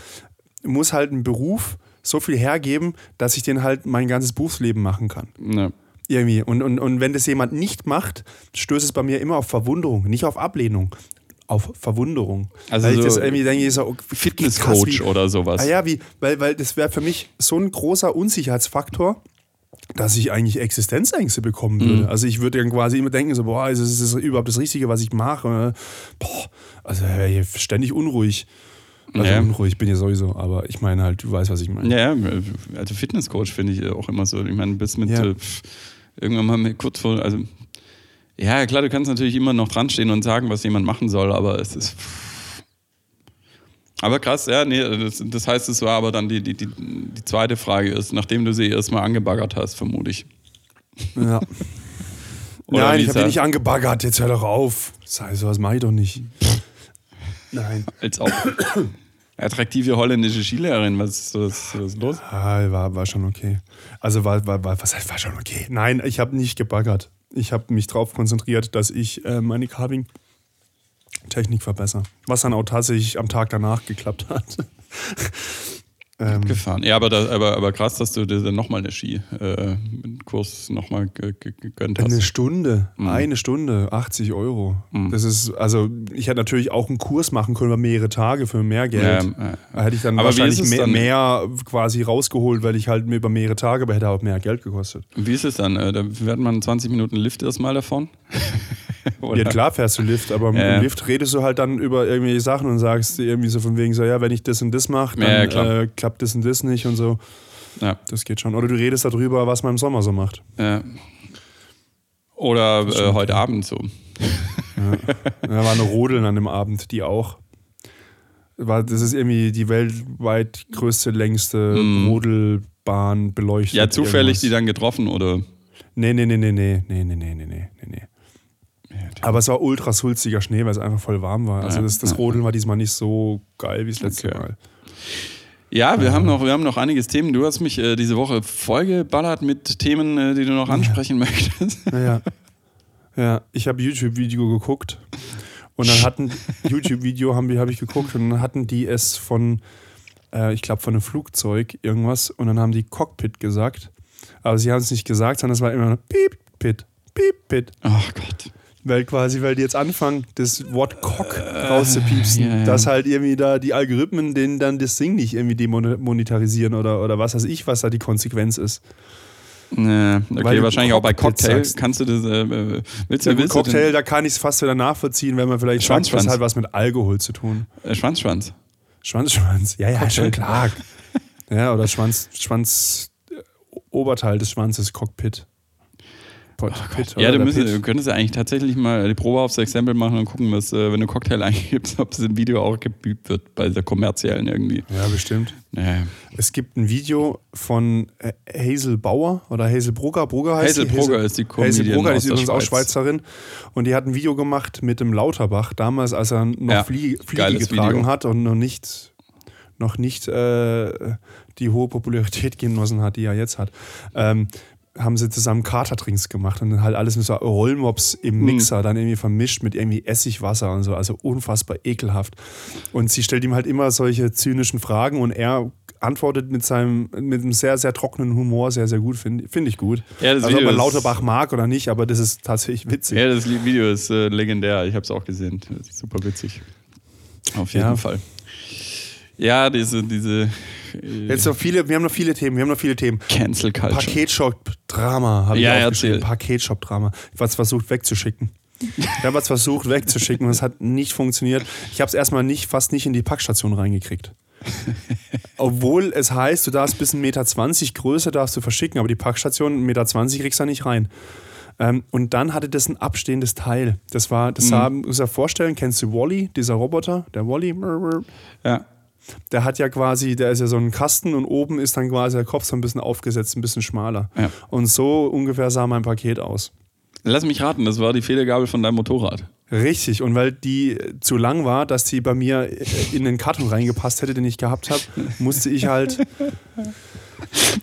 muss halt ein Beruf so viel hergeben, dass ich den halt mein ganzes Berufsleben machen kann. ne. Irgendwie. Und, und, und wenn das jemand nicht macht, stößt es bei mir immer auf Verwunderung, nicht auf Ablehnung. Auf Verwunderung. Also weil ich so das irgendwie denke, so, oh, krass, Fitnesscoach oder sowas. Ah ja, wie, weil, weil das wäre für mich so ein großer Unsicherheitsfaktor, dass ich eigentlich Existenzängste bekommen Mhm. würde. Also ich würde dann quasi immer denken, so, boah, ist das, ist das überhaupt das Richtige, was ich mache? Boah, also ständig unruhig. Also Ja. unruhig bin ich sowieso, aber ich meine halt, du weißt, was ich meine. Ja, also Fitnesscoach finde ich auch immer so. Ich meine, bis mit Ja. äh, irgendwann mal mit kurz vor, also ja, klar, du kannst natürlich immer noch dran stehen und sagen, was jemand machen soll, aber es ist. Aber krass, ja, nee, das, das heißt, es war aber dann die, die, die, die zweite Frage ist, nachdem du sie erstmal angebaggert hast, vermute ich. Ja. Nein, ich habe dich nicht er? angebaggert, jetzt hör doch auf. Sei sowas mache ich doch nicht. Nein. Als auch attraktive holländische Skilehrerin, was ist, was, was ist los? Ah, war, war schon okay. Also war, war, war, was heißt, war schon okay? Nein, ich habe nicht gebaggert. Ich habe mich darauf konzentriert, dass ich äh, meine Carving-Technik verbessere. Was dann auch tatsächlich am Tag danach geklappt hat. ähm, Gefahren. Ja, aber, da, aber, aber krass, dass du dir dann nochmal eine Ski-Kurs nochmal gegönnt hast. eine Stunde, Mhm. eine Stunde, 80 Euro. Das ist, also ich hätte natürlich auch einen Kurs machen können über mehrere Tage für mehr Geld. Ja, äh, da hätte ich dann aber wahrscheinlich mehr, dann- mehr quasi rausgeholt, weil ich halt mir über mehrere Tage, aber hätte auch mehr Geld gekostet. Wie ist es dann? Äh, Da wird man 20 Minuten Lift erstmal davon? Ja, klar fährst du Lift, aber im Ja. Lift redest du halt dann über irgendwelche Sachen und sagst irgendwie so von wegen so, ja, wenn ich das und das mache, dann Ja, ja, äh, klappt das und das nicht und so. Ja, Das geht schon. Oder du redest darüber, was man im Sommer so macht. ja. Oder äh, heute Abend so. Da war eine Rodeln an dem Abend, die auch. War, das ist irgendwie die weltweit größte, längste Rodelbahn beleuchtet. Ja, zufällig die irgendwas. dann getroffen oder? Nee, nee, nee, nee, nee, nee, nee, nee, nee, nee, nee. Aber es war ultra sulziger Schnee, weil es einfach voll warm war. Also Ja, das, das ja. Rodeln war diesmal nicht so geil wie das letzte Okay. Mal. Ja, wir haben noch, wir haben noch einiges Themen. Du hast mich äh, diese Woche vollgeballert mit Themen, äh, die du noch ansprechen möchtest. Ja, ja ich habe YouTube-Video geguckt und dann hatten YouTube-Video haben wir habe ich geguckt und dann hatten die es von, äh, ich glaube von einem Flugzeug irgendwas und dann haben die Cockpit gesagt, aber sie haben es nicht gesagt, sondern es war immer Piep Pit Piep Pit, Ach Gott. Weil quasi weil die jetzt anfangen das Wort Cock rauszupiepsen, ja, ja. dass halt irgendwie da die Algorithmen denen dann das Ding nicht irgendwie demonetarisieren oder oder was weiß ich, was da die Konsequenz ist. Nee, okay, wahrscheinlich auch bei Cockpit Cocktail. sagst. Kannst du das, äh, äh, willst du, Ja, willst Cocktail, da kann ich es fast wieder nachvollziehen, wenn man vielleicht sagt, Schwanzschwanz. das hat was mit Alkohol zu tun. äh, Schwanzschwanz? Schwanzschwanz, ja, ja, Cocktail. schon klar. ja, oder Schwanz, Schwanz, äh, Oberteil des Schwanzes, Cockpit. Cockpit Ja, oder du, Pit. du könntest ja eigentlich tatsächlich mal die Probe aufs Exempel machen und gucken, was, äh, wenn du Cocktail eingibst, ob das im Video auch gebüht wird, bei der kommerziellen irgendwie. Ja, bestimmt. Nee. Es gibt ein Video von äh, Hazel Bauer oder Hazel Brugger. Brugger heißt Hazel? Brugger ist die Hazel Comedian Brugger, die aus ist übrigens auch Schweiz. Schweizerin. Und die hat ein Video gemacht mit dem Lauterbach, damals, als er noch Ja, Flie Fliege getragen Video. hat und noch nicht, noch nicht äh, die hohe Popularität genossen hat, die er jetzt hat. Ähm, haben sie zusammen Katerdrinks gemacht und dann halt alles mit so Rollmops im Hm. Mixer dann irgendwie vermischt mit irgendwie Essigwasser und so, also unfassbar ekelhaft. Und sie stellt ihm halt immer solche zynischen Fragen und er antwortet mit seinem, mit einem sehr, sehr trockenen Humor sehr, sehr gut, finde find ich gut. Ja, das also ob Video man ist- Lauterbach mag oder nicht, aber das ist tatsächlich witzig. Ja, das Video ist äh, legendär. Ich habe es auch gesehen. Super witzig. Auf jeden Ja. Fall. Ja, diese, diese Jetzt noch viele, wir haben noch viele Themen, wir haben noch viele Themen. Cancel Culture. Paketshop-Drama habe Ja, ich aufgeschrieben. Paketshop-Drama. Ich habe es versucht wegzuschicken. Ich habe es versucht wegzuschicken und es hat nicht funktioniert. Ich habe es erstmal nicht, fast nicht in die Packstation reingekriegt. Obwohl es heißt, du darfst bis 1,20 Meter Größe darfst du verschicken, aber die Packstation 1,20 Meter kriegst du da nicht rein. Ähm, und dann hatte das ein abstehendes Teil. Das war, das sah, muss ich vorstellen, kennst du Wally, dieser Roboter, der Wally? Ja. Der hat ja quasi, der ist ja so ein Kasten und oben ist dann quasi der Kopf so ein bisschen aufgesetzt, ein bisschen schmaler. Ja. Und so ungefähr sah mein Paket aus. Lass mich raten, das war die Federgabel von deinem Motorrad. Richtig, und weil die zu lang war, dass die bei mir in den Karton reingepasst hätte, den ich gehabt habe, musste ich halt.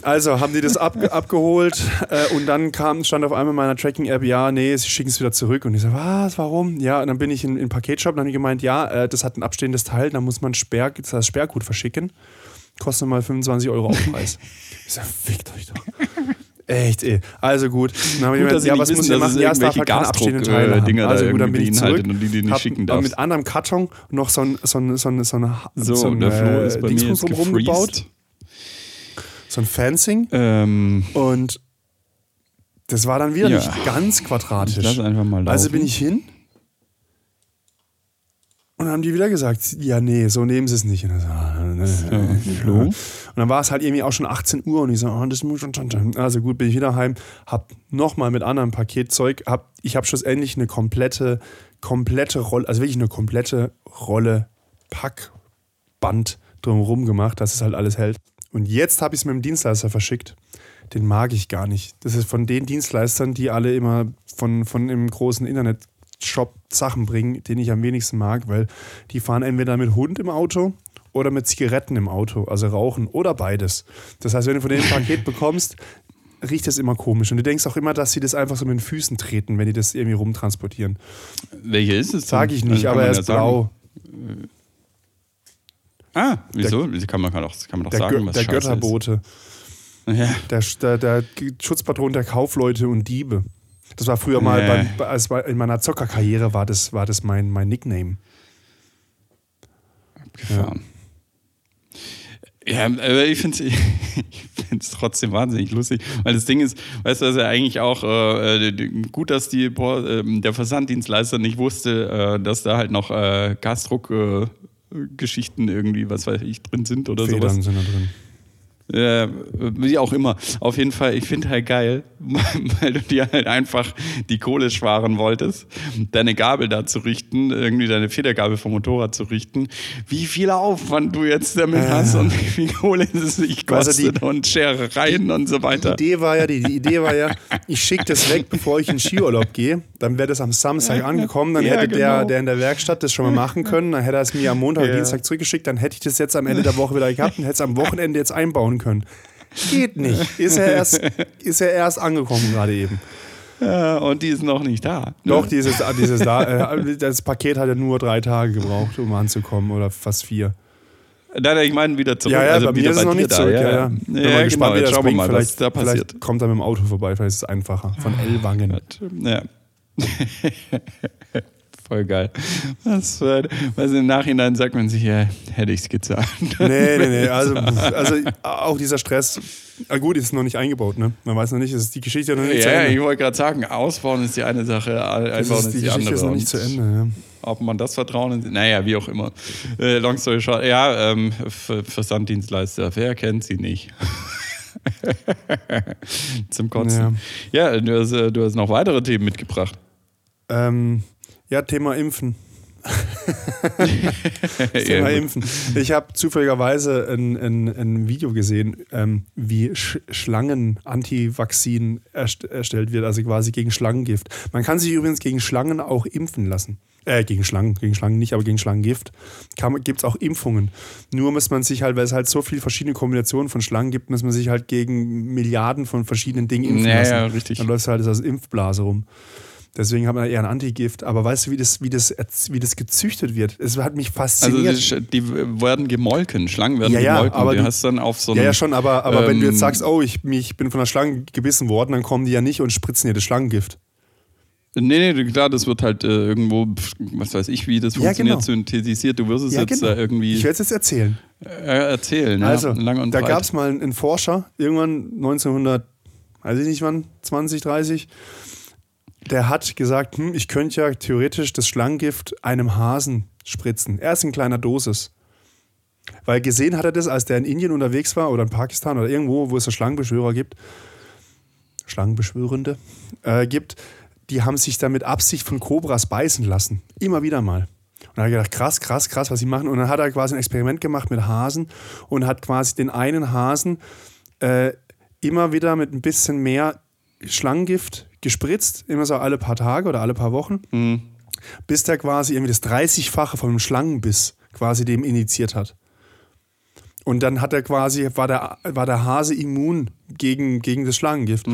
Also haben die das ab, abgeholt äh, und dann kam, stand auf einmal in meiner Tracking-App, ja, nee, sie schicken es wieder zurück. Und ich so, was, warum? Ja, und dann bin ich in den Paketshop und dann haben die gemeint, ja, äh, das hat ein abstehendes Teil, da muss man Sperr, das heißt Sperrgut verschicken. Kostet mal 25 Euro Aufpreis. ich so, fickt euch doch. Echt, ey. Also gut. Dann haben die Gut, gemeint, ja, was wissen, muss ich machen? Ja, es darf halt keine abstehenden Teile haben. Gasdruck-Dinger da Also gut, dann bin ich zurück. und die du nicht hab schicken darfst. mit anderem Karton noch so ein, so ein, so ein, so ein, so So, ein der Flo äh, ist bei mir Dingsbums jetzt drumherum gebaut. gefreezed. So ein Fencing. Ähm, Und das war dann wieder Ja. nicht ganz quadratisch. Ich lass einfach mal laufen. Also bin ich hin und dann haben die wieder gesagt, ja, nee, so nehmen sie es nicht. Und, dann so, ah, ne, und dann war es halt irgendwie auch schon 18 Uhr und ich so, oh, das muss schon. Also gut, bin ich wieder heim, hab nochmal mit anderem Paketzeug, hab, ich habe schlussendlich eine komplette, komplette Rolle, also wirklich eine komplette Rolle Packband drumherum gemacht, dass es halt alles hält. Und jetzt habe ich es mit dem Dienstleister verschickt. Den mag ich gar nicht. Das ist von den Dienstleistern, die alle immer von, von dem großen Internetshop Sachen bringen, den ich am wenigsten mag, weil die fahren entweder mit Hund im Auto oder mit Zigaretten im Auto, also rauchen oder beides. Das heißt, wenn du von denen ein Paket bekommst, riecht das immer komisch. Und du denkst auch immer, dass sie das einfach so mit den Füßen treten, wenn die das irgendwie rumtransportieren. welche ist es? Sag ich nicht, Also aber er ist sagen. Ah, wieso? Wie kann man kann doch, kann man doch Der, sagen, Gö was der Götterbote. Ist. Ja. Der, der, der Schutzpatron der Kaufleute und Diebe. Das war früher mal, Nee. beim, als bei- in meiner Zockerkarriere war das, war das mein, mein Nickname. gefahren. Ja, aber ich finde es find's trotzdem wahnsinnig lustig, weil das Ding ist, weißt du, dass ja eigentlich auch äh, äh, gut, dass die, boah, ähm, der Versanddienstleister nicht wusste, äh, dass da halt noch äh, Gasdruck-Geschichten äh, Geschichten irgendwie, was weiß ich, drin sind oder sowas. Federn sind da drin. Äh, wie auch immer. Auf jeden Fall, ich finde halt geil, weil du dir halt einfach die Kohle sparen wolltest, deine Gabel da zu richten, irgendwie deine Federgabel vom Motorrad zu richten, wie viel Aufwand du jetzt damit hast und wie viel Kohle es sich Also die- kostet und Scherereien und so weiter. Die Idee war ja, die, die Idee war ja, ich schicke das weg, bevor ich in Skiurlaub gehe. Dann wäre das am Samstag angekommen, dann Ja, hätte der, genau. der in der Werkstatt das schon mal machen können, dann hätte er es mir am Montag Ja. Dienstag zurückgeschickt, dann hätte ich das jetzt am Ende der Woche wieder gehabt und hätte es am Wochenende jetzt einbauen können. Geht nicht. Ist er erst, ist er erst angekommen gerade eben. Ja, und die ist noch nicht da. Doch, dieses, dieses da, äh, das Paket hat ja nur drei Tage gebraucht, um anzukommen oder fast vier. Nein, nein, ich meine wieder zurück. Ja, ja, also bei mir wieder ist es noch nicht da. zurück. Ja, Ja, ja. ja. Bin ja mal genau, gespannt, wie jetzt das schauen wir mal, vielleicht, was da passiert. vielleicht kommt er mit dem Auto vorbei, vielleicht ist es einfacher. Von Ellwangen. Ja. Voll geil. Was, für- was im Nachhinein sagt man sich, ja, hätte ich es gezahlt. Nee, nee, nee. Also, also auch dieser Stress. Ah, gut, ist noch nicht eingebaut, ne? Man weiß noch nicht, es ist die Geschichte noch nicht zu Ja, Ende. ich wollte gerade sagen, ausbauen ist die eine Sache, einbauen Das ist, ist, die die, Geschichte andere. ist noch nicht zu Ende, ja. Ob man das Vertrauen in, naja, wie auch immer. Äh, long story short, ja, ähm, Ver- Versanddienstleister, wer kennt sie nicht? Zum Kotzen. Ja, du, hast, äh, du hast noch weitere Themen mitgebracht. Ähm, ja, Thema Impfen. Thema Impfen. Ich habe zufälligerweise ein, ein, ein Video gesehen, ähm, wie Sch Schlangen-Anti-Vakzin erst erstellt wird, also quasi gegen Schlangengift. Man kann sich übrigens gegen Schlangen auch impfen lassen. Äh, gegen Schlangen, gegen Schlangen nicht, aber gegen Schlangengift gibt es auch Impfungen. Nur muss man sich halt, weil es halt so viele verschiedene Kombinationen von Schlangen gibt, muss man sich halt gegen Milliarden von verschiedenen Dingen impfen Ja, lassen. ja, richtig. Dann läuft es halt als Impfblase rum. Deswegen hat man eher ein Antigift. Aber weißt du, wie das, wie das, wie das gezüchtet wird? Es hat mich Also fasziniert. die, Sch- die werden gemolken, Schlangen werden Ja, ja, gemolken. aber du- hast dann auf so einem, ja, ja, schon, aber, aber wenn du ähm, jetzt sagst, oh, ich, ich bin von einer Schlange gebissen worden, dann kommen die ja nicht und spritzen dir das Schlangengift. Nee, nee, klar, das wird halt äh, irgendwo, was weiß ich, wie das Ja, funktioniert, genau. synthetisiert. Du wirst es Ja, jetzt genau. äh, irgendwie Ich werde es jetzt erzählen. äh, erzählen. Also, ja, lang und da gab es mal einen Forscher, irgendwann 1900, weiß ich nicht wann, 20, 30, der hat gesagt, hm, ich könnte ja theoretisch das Schlangengift einem Hasen spritzen. Erst in kleiner Dosis. Weil gesehen hat er das, als der in Indien unterwegs war oder in Pakistan oder irgendwo, wo es so Schlangenbeschwörer gibt, Schlangenbeschwörende äh, gibt, die haben sich dann mit Absicht von Kobras beißen lassen. Immer wieder mal. Und dann hat er gedacht, krass, krass, krass, was sie machen. Und dann hat er quasi ein Experiment gemacht mit Hasen und hat quasi den einen Hasen äh, immer wieder mit ein bisschen mehr Schlangengift gespritzt, immer so alle paar Tage oder alle paar Wochen, bis der quasi irgendwie das 30-fache vom Schlangenbiss quasi dem initiiert hat. Und dann hat er quasi, war der, war der Hase immun gegen, gegen das Schlangengift.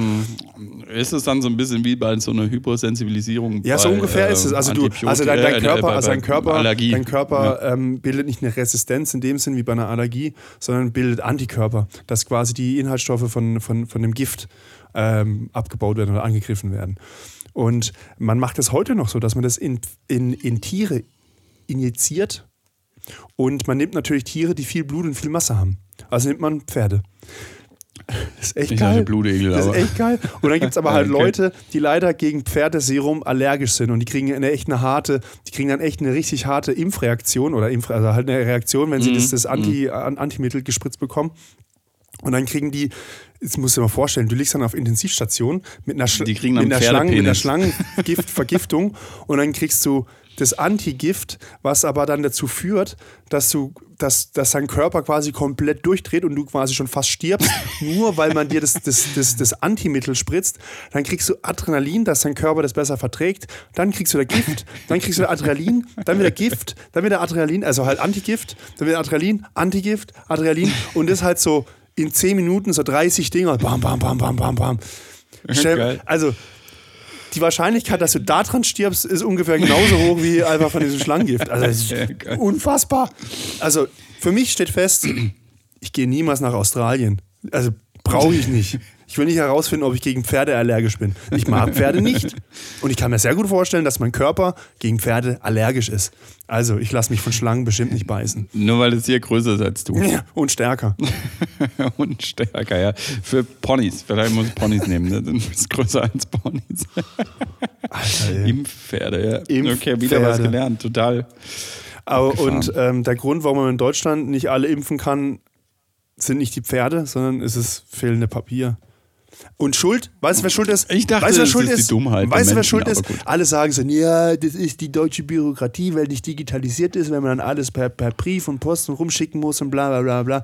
Ist es dann so ein bisschen wie bei so einer Hypersensibilisierung? Ja, so bei, ungefähr äh, ist es. Also du, also dein, dein äh, Körper, also dein Körper, Allergie. dein Körper ähm, bildet nicht eine Resistenz in dem Sinn wie bei einer Allergie, sondern bildet Antikörper, dass quasi die Inhaltsstoffe von, von, von dem Gift ähm, abgebaut werden oder angegriffen werden. Und man macht es heute noch so, dass man das in, in, in Tiere injiziert und man nimmt natürlich Tiere, die viel Blut und viel Masse haben. Also nimmt man Pferde. Das ist echt Ich geil. Blutegel, das ist echt geil. Und dann gibt es aber halt Okay. Leute, die leider gegen Pferdeserum allergisch sind und die kriegen eine echt eine harte, die kriegen dann echt eine richtig harte Impfreaktion oder Impf, also halt eine Reaktion, wenn sie Mhm. das, das Anti, An- Antimittel gespritzt bekommen. Und dann kriegen die, jetzt musst du dir mal vorstellen, du liegst dann auf Intensivstation mit einer, kriegen mit einer, Schlangen, mit einer Pferdepenis. Schlangengiftvergiftung und dann kriegst du das Antigift, was aber dann dazu führt, dass du, dass, dass dein Körper quasi komplett durchdreht und du quasi schon fast stirbst, nur weil man dir das, das, das, das Antimittel spritzt. Dann kriegst du Adrenalin, dass dein Körper das besser verträgt. Dann kriegst du wieder Gift, dann kriegst du wieder Adrenalin, dann wieder Gift, dann wieder Adrenalin, also halt Antigift, dann wieder Adrenalin, Antigift, Adrenalin und das halt so in 10 Minuten so 30 Dinger. Bam, bam, bam, bam, bam, bam. Stell, also die Wahrscheinlichkeit, dass du daran stirbst, ist ungefähr genauso hoch wie einfach von diesem Schlangengift. Also unfassbar. Also für mich steht fest, ich gehe niemals nach Australien. Also brauche ich nicht. Ich will nicht herausfinden, ob ich gegen Pferde allergisch bin. Ich mag Pferde nicht. Und ich kann mir sehr gut vorstellen, dass mein Körper gegen Pferde allergisch ist. Also ich lasse mich von Schlangen bestimmt nicht beißen. Nur weil es hier größer ist als du. Ja, und stärker. Und stärker, ja. Für Ponys. Vielleicht muss ich Ponys nehmen. Ne? Dann ist größer als Ponys. Alter, ey. Impfpferde, ja. Impfpferde. Okay, wieder was gelernt. Total. Aber, Abgefahren. und ähm, der Grund, warum man in Deutschland nicht alle impfen kann, sind nicht die Pferde, sondern es ist fehlende Papier. Und Schuld, weißt du, wer schuld ist? Ich dachte, weißt wer es schuld ist die Dummheit Weißt du, wer schuld ist? Alle sagen so, ja, das ist die deutsche Bürokratie, weil nicht digitalisiert ist, wenn man dann alles per, per Brief und Post und rumschicken muss und bla bla bla bla.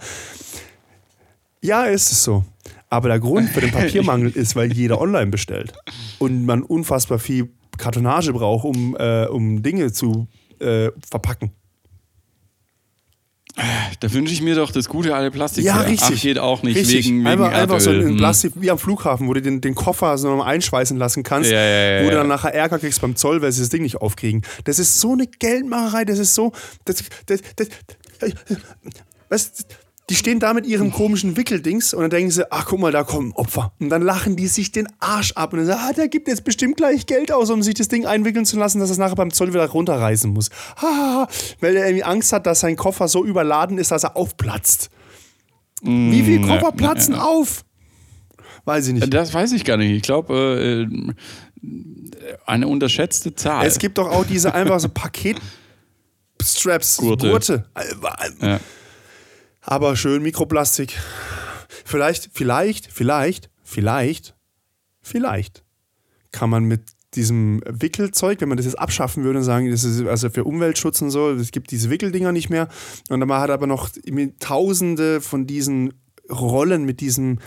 Ja, ist es so. Aber der Grund für den Papiermangel ist, weil jeder online bestellt. Und man unfassbar viel Kartonage braucht, um, äh, um Dinge zu äh, verpacken. Da wünsche ich mir doch das gute alte Plastik. Ja, her. richtig. Ach, geht auch nicht richtig. wegen, wegen einfach, einfach so ein Hm. Plastik wie am Flughafen, wo du den, den Koffer so nochmal einschweißen lassen kannst, Ja, ja, ja, wo du dann nachher Ärger kriegst beim Zoll, weil sie das Ding nicht aufkriegen. Das ist so eine Geldmacherei, das ist so. Das, das, das, das, was, die stehen da mit ihrem komischen Wickeldings und dann denken sie, ach guck mal, da kommen Opfer. Und dann lachen die sich den Arsch ab und dann sagen, ah, der gibt jetzt bestimmt gleich Geld aus, um sich das Ding einwickeln zu lassen, dass er es nachher beim Zoll wieder runterreißen muss. Ha, weil er irgendwie Angst hat, dass sein Koffer so überladen ist, dass er aufplatzt. Wie viele ja, Koffer platzen auf? Weiß ich nicht. Das weiß ich gar nicht. Ich glaube, äh, eine unterschätzte Zahl. Es gibt doch auch diese einfach so Paket-Straps, Gurte. Gurte. ja. Aber schön Mikroplastik. Vielleicht, vielleicht, vielleicht, vielleicht, vielleicht kann man mit diesem Wickelzeug, wenn man das jetzt abschaffen würde und sagen, das ist also für Umweltschutz und so, es gibt diese Wickeldinger nicht mehr. Und man hat aber noch tausende von diesen Rollen mit diesem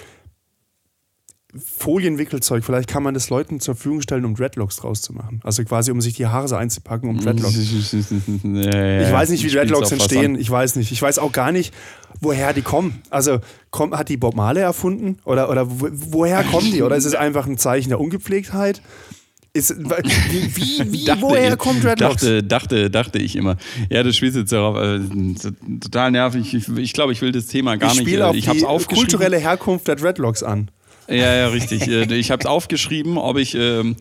Folienwickelzeug. Vielleicht kann man das Leuten zur Verfügung stellen, um Dreadlocks draus zu machen. Also quasi, um sich die Haare so einzupacken, um Dreadlocks. Ich Ich weiß nicht, wie Dreadlocks entstehen. Ich weiß nicht. Ich weiß auch gar nicht, woher die kommen. Also komm, hat die Bob Marley erfunden? Oder, oder wo, woher kommen die? Oder ist es einfach ein Zeichen der Ungepflegtheit? Ist, wie, wie, wie Dachte, woher kommen Dreadlocks? Dachte, dachte, dachte ich immer. Ja, das spielst jetzt darauf. Äh, total nervig. Ich, ich glaube, ich will das Thema gar ich nicht. äh, auf ich habe aufgeschrieben. kulturelle Herkunft der Dreadlocks an. Ja, ja, richtig. Äh, ich habe es aufgeschrieben, ob ich ähm,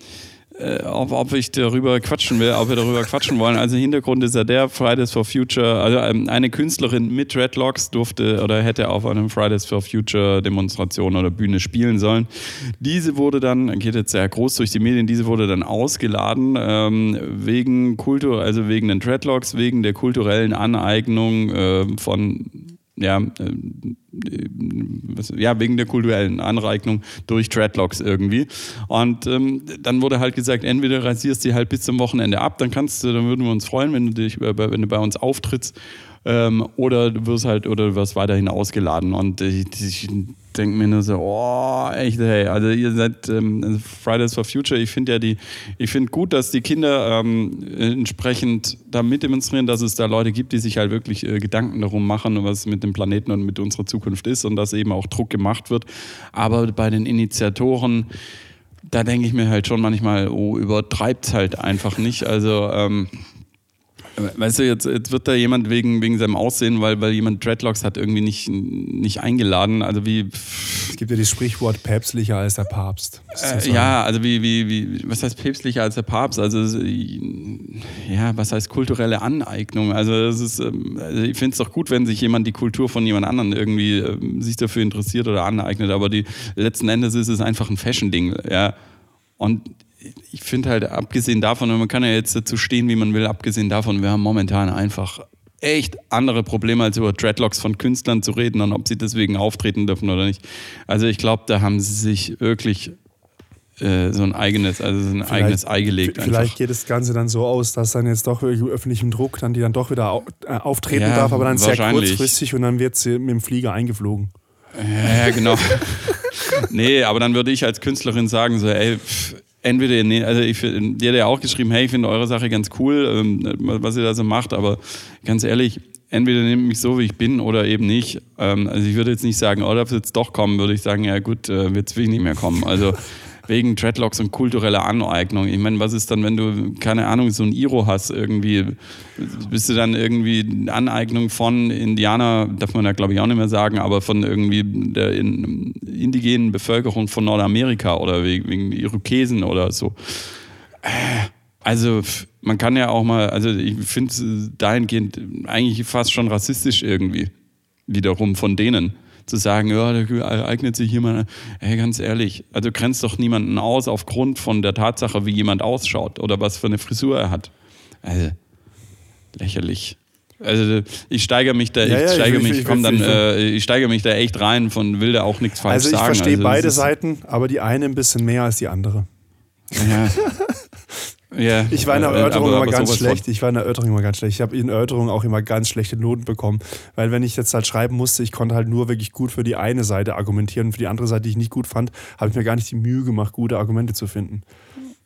äh, ob, ob, ich darüber quatschen will, ob wir darüber quatschen wollen. Also Hintergrund ist ja der Fridays for Future, also ähm, eine Künstlerin mit Dreadlocks durfte oder hätte auf einem Fridays for Future Demonstration oder Bühne spielen sollen. Diese wurde dann, geht jetzt sehr groß durch die Medien, diese wurde dann ausgeladen ähm, wegen Kultur, also wegen den Dreadlocks, wegen der kulturellen Aneignung äh, von ja, äh, ja, wegen der kulturellen Anreignung durch Dreadlocks irgendwie. Und ähm, dann wurde halt gesagt, entweder rasierst du halt bis zum Wochenende ab, dann kannst du, dann würden wir uns freuen, wenn du dich, wenn du bei uns auftrittst. Ähm, oder du wirst halt, oder du wirst weiterhin ausgeladen. Und ich, ich denke mir nur so, oh, echt, hey, also ihr seid ähm, also Fridays for Future, ich finde ja die, ich finde gut, dass die Kinder ähm, entsprechend da demonstrieren, dass es da Leute gibt, die sich halt wirklich äh, Gedanken darum machen, was mit dem Planeten und mit unserer Zukunft ist und dass eben auch Druck gemacht wird. Aber bei den Initiatoren, da denke ich mir halt schon manchmal, oh, übertreibt es halt einfach nicht. Also ähm, Weißt du, jetzt, jetzt wird da jemand wegen, wegen seinem Aussehen, weil, weil jemand Dreadlocks hat, irgendwie nicht, nicht eingeladen. Also wie. Es gibt ja das Sprichwort päpstlicher als der Papst. Äh, ja, also wie, wie, wie, was heißt päpstlicher als der Papst? Also ja, was heißt kulturelle Aneignung? Also, es ist, ähm, also ich finde es doch gut, wenn sich jemand die Kultur von jemand anderem irgendwie äh, sich dafür interessiert oder aneignet, aber die letzten Endes ist es einfach ein Fashion-Ding. Ja. Und ich finde halt, abgesehen davon, und man kann ja jetzt dazu stehen, wie man will, abgesehen davon, wir haben momentan einfach echt andere Probleme, als über Dreadlocks von Künstlern zu reden und ob sie deswegen auftreten dürfen oder nicht. Also ich glaube, da haben sie sich wirklich äh, so ein eigenes, also so ein vielleicht, eigenes Ei gelegt. Vielleicht einfach. geht das Ganze dann so aus, dass dann jetzt doch öffentlichem Druck dann die dann doch wieder äh, auftreten ja, darf, aber dann sehr kurzfristig und dann wird sie mit dem Flieger eingeflogen. Ja, genau. nee, aber dann würde ich als Künstlerin sagen, so, ey, pff, entweder, also ich, die hat ja auch geschrieben, hey, ich finde eure Sache ganz cool, ähm, was ihr da so macht, aber ganz ehrlich, entweder nehmt mich so, wie ich bin oder eben nicht. Ähm, also ich würde jetzt nicht sagen, oh, darf jetzt doch kommen, würde ich sagen, ja gut, äh, jetzt will ich nicht mehr kommen. Also wegen Dreadlocks und kultureller Aneignung. Ich meine, was ist dann, wenn du, keine Ahnung, so ein Iro hast irgendwie? Bist du dann irgendwie Aneignung von Indianer, darf man ja glaube ich auch nicht mehr sagen, aber von irgendwie der indigenen Bevölkerung von Nordamerika oder wegen Irokesen oder so. Also man kann ja auch mal, also ich finde es dahingehend eigentlich fast schon rassistisch irgendwie wiederum von denen zu sagen, ja, da eignet sich jemand, ey, ganz ehrlich, also grenzt doch niemanden aus aufgrund von der Tatsache, wie jemand ausschaut oder was für eine Frisur er hat. Also, lächerlich. Also ich steigere mich da, ja, ich steigere mich, ich, komm dann, äh, ich steigere mich da echt rein von will da auch nichts falsch sagen. Also ich verstehe also, beide Seiten, aber die eine ein bisschen mehr als die andere. Ja. Ja, ich war in der Erörterung aber, immer aber ganz schlecht. Ich war in der Erörterung immer ganz schlecht. Ich habe in Erörterung auch immer ganz schlechte Noten bekommen. Weil wenn ich jetzt halt schreiben musste, ich konnte halt nur wirklich gut für die eine Seite argumentieren und für die andere Seite, die ich nicht gut fand, habe ich mir gar nicht die Mühe gemacht, gute Argumente zu finden.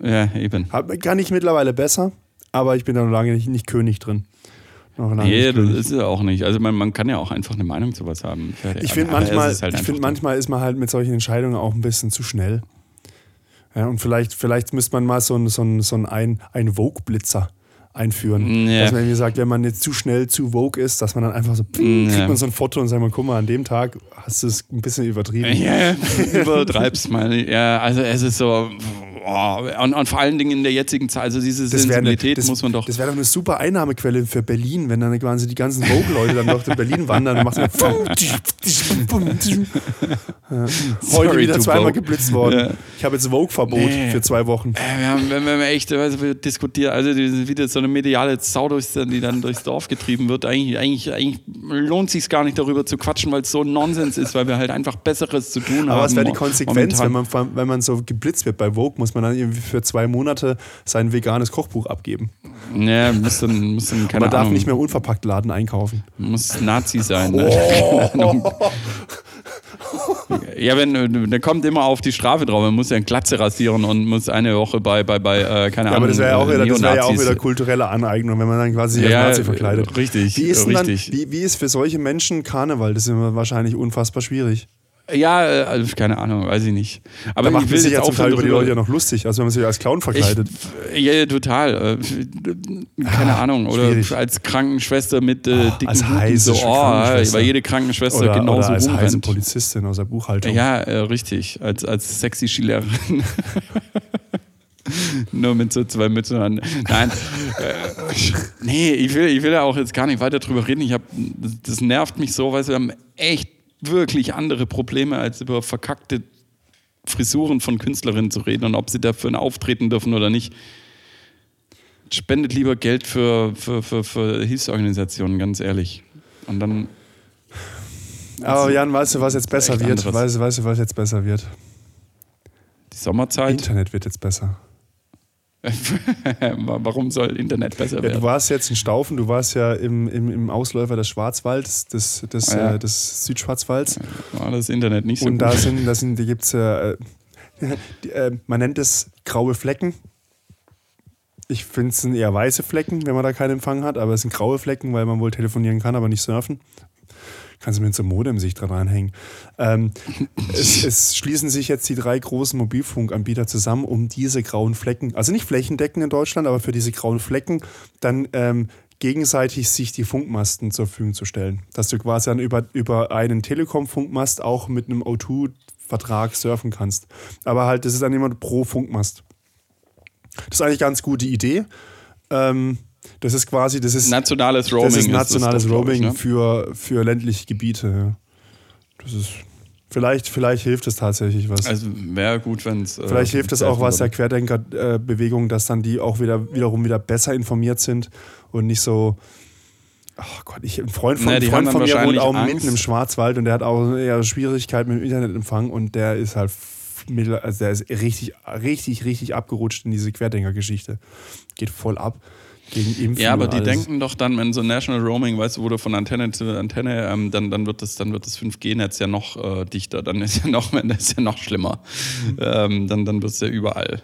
Ja, eben. Hab, kann ich mittlerweile besser, aber ich bin da noch lange nicht, nicht König drin. Noch nee, das ist es auch nicht. Also man, man kann ja auch einfach eine Meinung zu was haben. Ich finde manchmal, halt ich find, manchmal ist man halt mit solchen Entscheidungen auch ein bisschen zu schnell. Ja, und vielleicht, vielleicht müsste man mal so, ein, so, ein, so ein, ein Vogue-Blitzer einführen. Ja. Dass man irgendwie sagt, wenn man jetzt zu schnell zu Vogue ist, dass man dann einfach so, ping, kriegt man so ein Foto und sagt man, guck mal, an dem Tag hast du es ein bisschen übertrieben. Ja, übertreibst mal. Ja, also es ist so, Oh, und, und, vor allen Dingen in der jetzigen Zeit, also diese das Sensibilität eine, das, muss man doch. Das wäre doch eine super Einnahmequelle für Berlin, wenn dann quasi die ganzen Vogue-Leute dann noch in Berlin wandern und machen. Heute wieder zweimal Vogue. geblitzt worden. Ja. Ich habe jetzt Vogue-Verbot nee. für zwei Wochen. Äh, wir haben, wenn wir echt also wir diskutieren, also wieder so eine mediale Sau, die dann durchs Dorf getrieben wird. Eigentlich, eigentlich, eigentlich lohnt es sich gar nicht darüber zu quatschen, weil es so ein Nonsens ist, weil wir halt einfach Besseres zu tun Aber haben. Aber was wäre die Konsequenz, wenn man, wenn man so geblitzt wird bei Vogue, muss man man dann irgendwie für zwei Monate sein veganes Kochbuch abgeben. Ja, muss dann, muss dann keine Man darf nicht mehr unverpackt Laden einkaufen. Muss Nazi sein. Ne? Oh. ja, wenn, der kommt immer auf die Strafe drauf. Man muss ja ein Glatze rasieren und muss eine Woche bei, bei, bei äh, keine ja, Ahnung. Aber das wäre ja, auch wieder, wär ja auch wieder kulturelle Aneignung, wenn man dann quasi ja, als Nazi verkleidet. Richtig. Wie ist, richtig. Dann, wie, wie ist für solche Menschen Karneval? Das ist immer wahrscheinlich unfassbar schwierig. Ja, also keine Ahnung, weiß ich nicht. Aber da macht sich ja zum Teil über die Leute ja noch lustig, also wenn man sich als Clown verkleidet. Ich, ja, total. Äh, keine ah, Ahnung. Oder schwierig. als Krankenschwester mit äh, oh, dicken als Huten, so, oh, weil jede Krankenschwester oder, genauso oder als heiße Polizistin aus der Buchhaltung. Ja, äh, richtig. Als, als sexy Skilehrerin. Nur mit so zwei Mützen an. Nein, äh, nee, ich will, ich will ja auch jetzt gar nicht weiter drüber reden. Ich hab, das nervt mich so, weil wir haben echt wirklich andere Probleme, als über verkackte Frisuren von Künstlerinnen zu reden und ob sie dafür auftreten dürfen oder nicht. Spendet lieber Geld für, für, für, für Hilfsorganisationen, ganz ehrlich. Und dann. Aber Jan, weißt du, was jetzt besser wird? anderes. Weißt, weißt du, was jetzt besser wird? Die Sommerzeit. Internet wird jetzt besser. Warum soll Internet besser Ja, du werden? warst jetzt in Staufen, du warst ja im, im, im Ausläufer des Schwarzwalds, des, des, ja. äh, des Südschwarzwalds. War das Internet nicht so Und gut? da sind, da sind, da gibt's äh, die, äh, man nennt es graue Flecken. Ich finde es sind eher weiße Flecken, wenn man da keinen Empfang hat, aber es sind graue Flecken, weil man wohl telefonieren kann, aber nicht surfen. Kannst du mit so einem Modem sich dran reinhängen. Ähm, es, es schließen sich jetzt die drei großen Mobilfunkanbieter zusammen, um diese grauen Flecken, also nicht flächendeckend in Deutschland, aber für diese grauen Flecken dann ähm, gegenseitig sich die Funkmasten zur Verfügung zu stellen. Dass du quasi dann über, über einen Telekom-Funkmast auch mit einem O2-Vertrag surfen kannst. Aber halt, das ist dann immer pro Funkmast. Das ist eigentlich eine ganz gute Idee. Ähm, das ist quasi, das ist, Nationales Roaming. das ist nationales glaub ich, Roaming ne? für, für ländliche Gebiete. Ja. Das ist, vielleicht, vielleicht hilft es tatsächlich was. Also wäre gut, wenn es. Vielleicht hilft es auch was der Querdenker-Bewegung, dass dann die auch wieder wiederum wieder besser informiert sind und nicht so. Ach Gott, ich, ein Freund von, Na, die ein Freund von mir wohnt auch Angst. mitten im Schwarzwald und der hat auch eher Schwierigkeiten mit dem Internetempfang und der ist halt mittel- also der ist richtig, richtig, richtig abgerutscht in diese Querdenker-Geschichte. Geht voll ab gegen Impfen. Ja, aber die denken doch dann, wenn so National Roaming, weißt du, wo du von Antenne zu Antenne, ähm, dann, dann wird das, dann wird das 5G-Netz ja noch äh, dichter, dann ist ja noch, das ist ja noch schlimmer. Mhm. Ähm, dann, dann wird es ja überall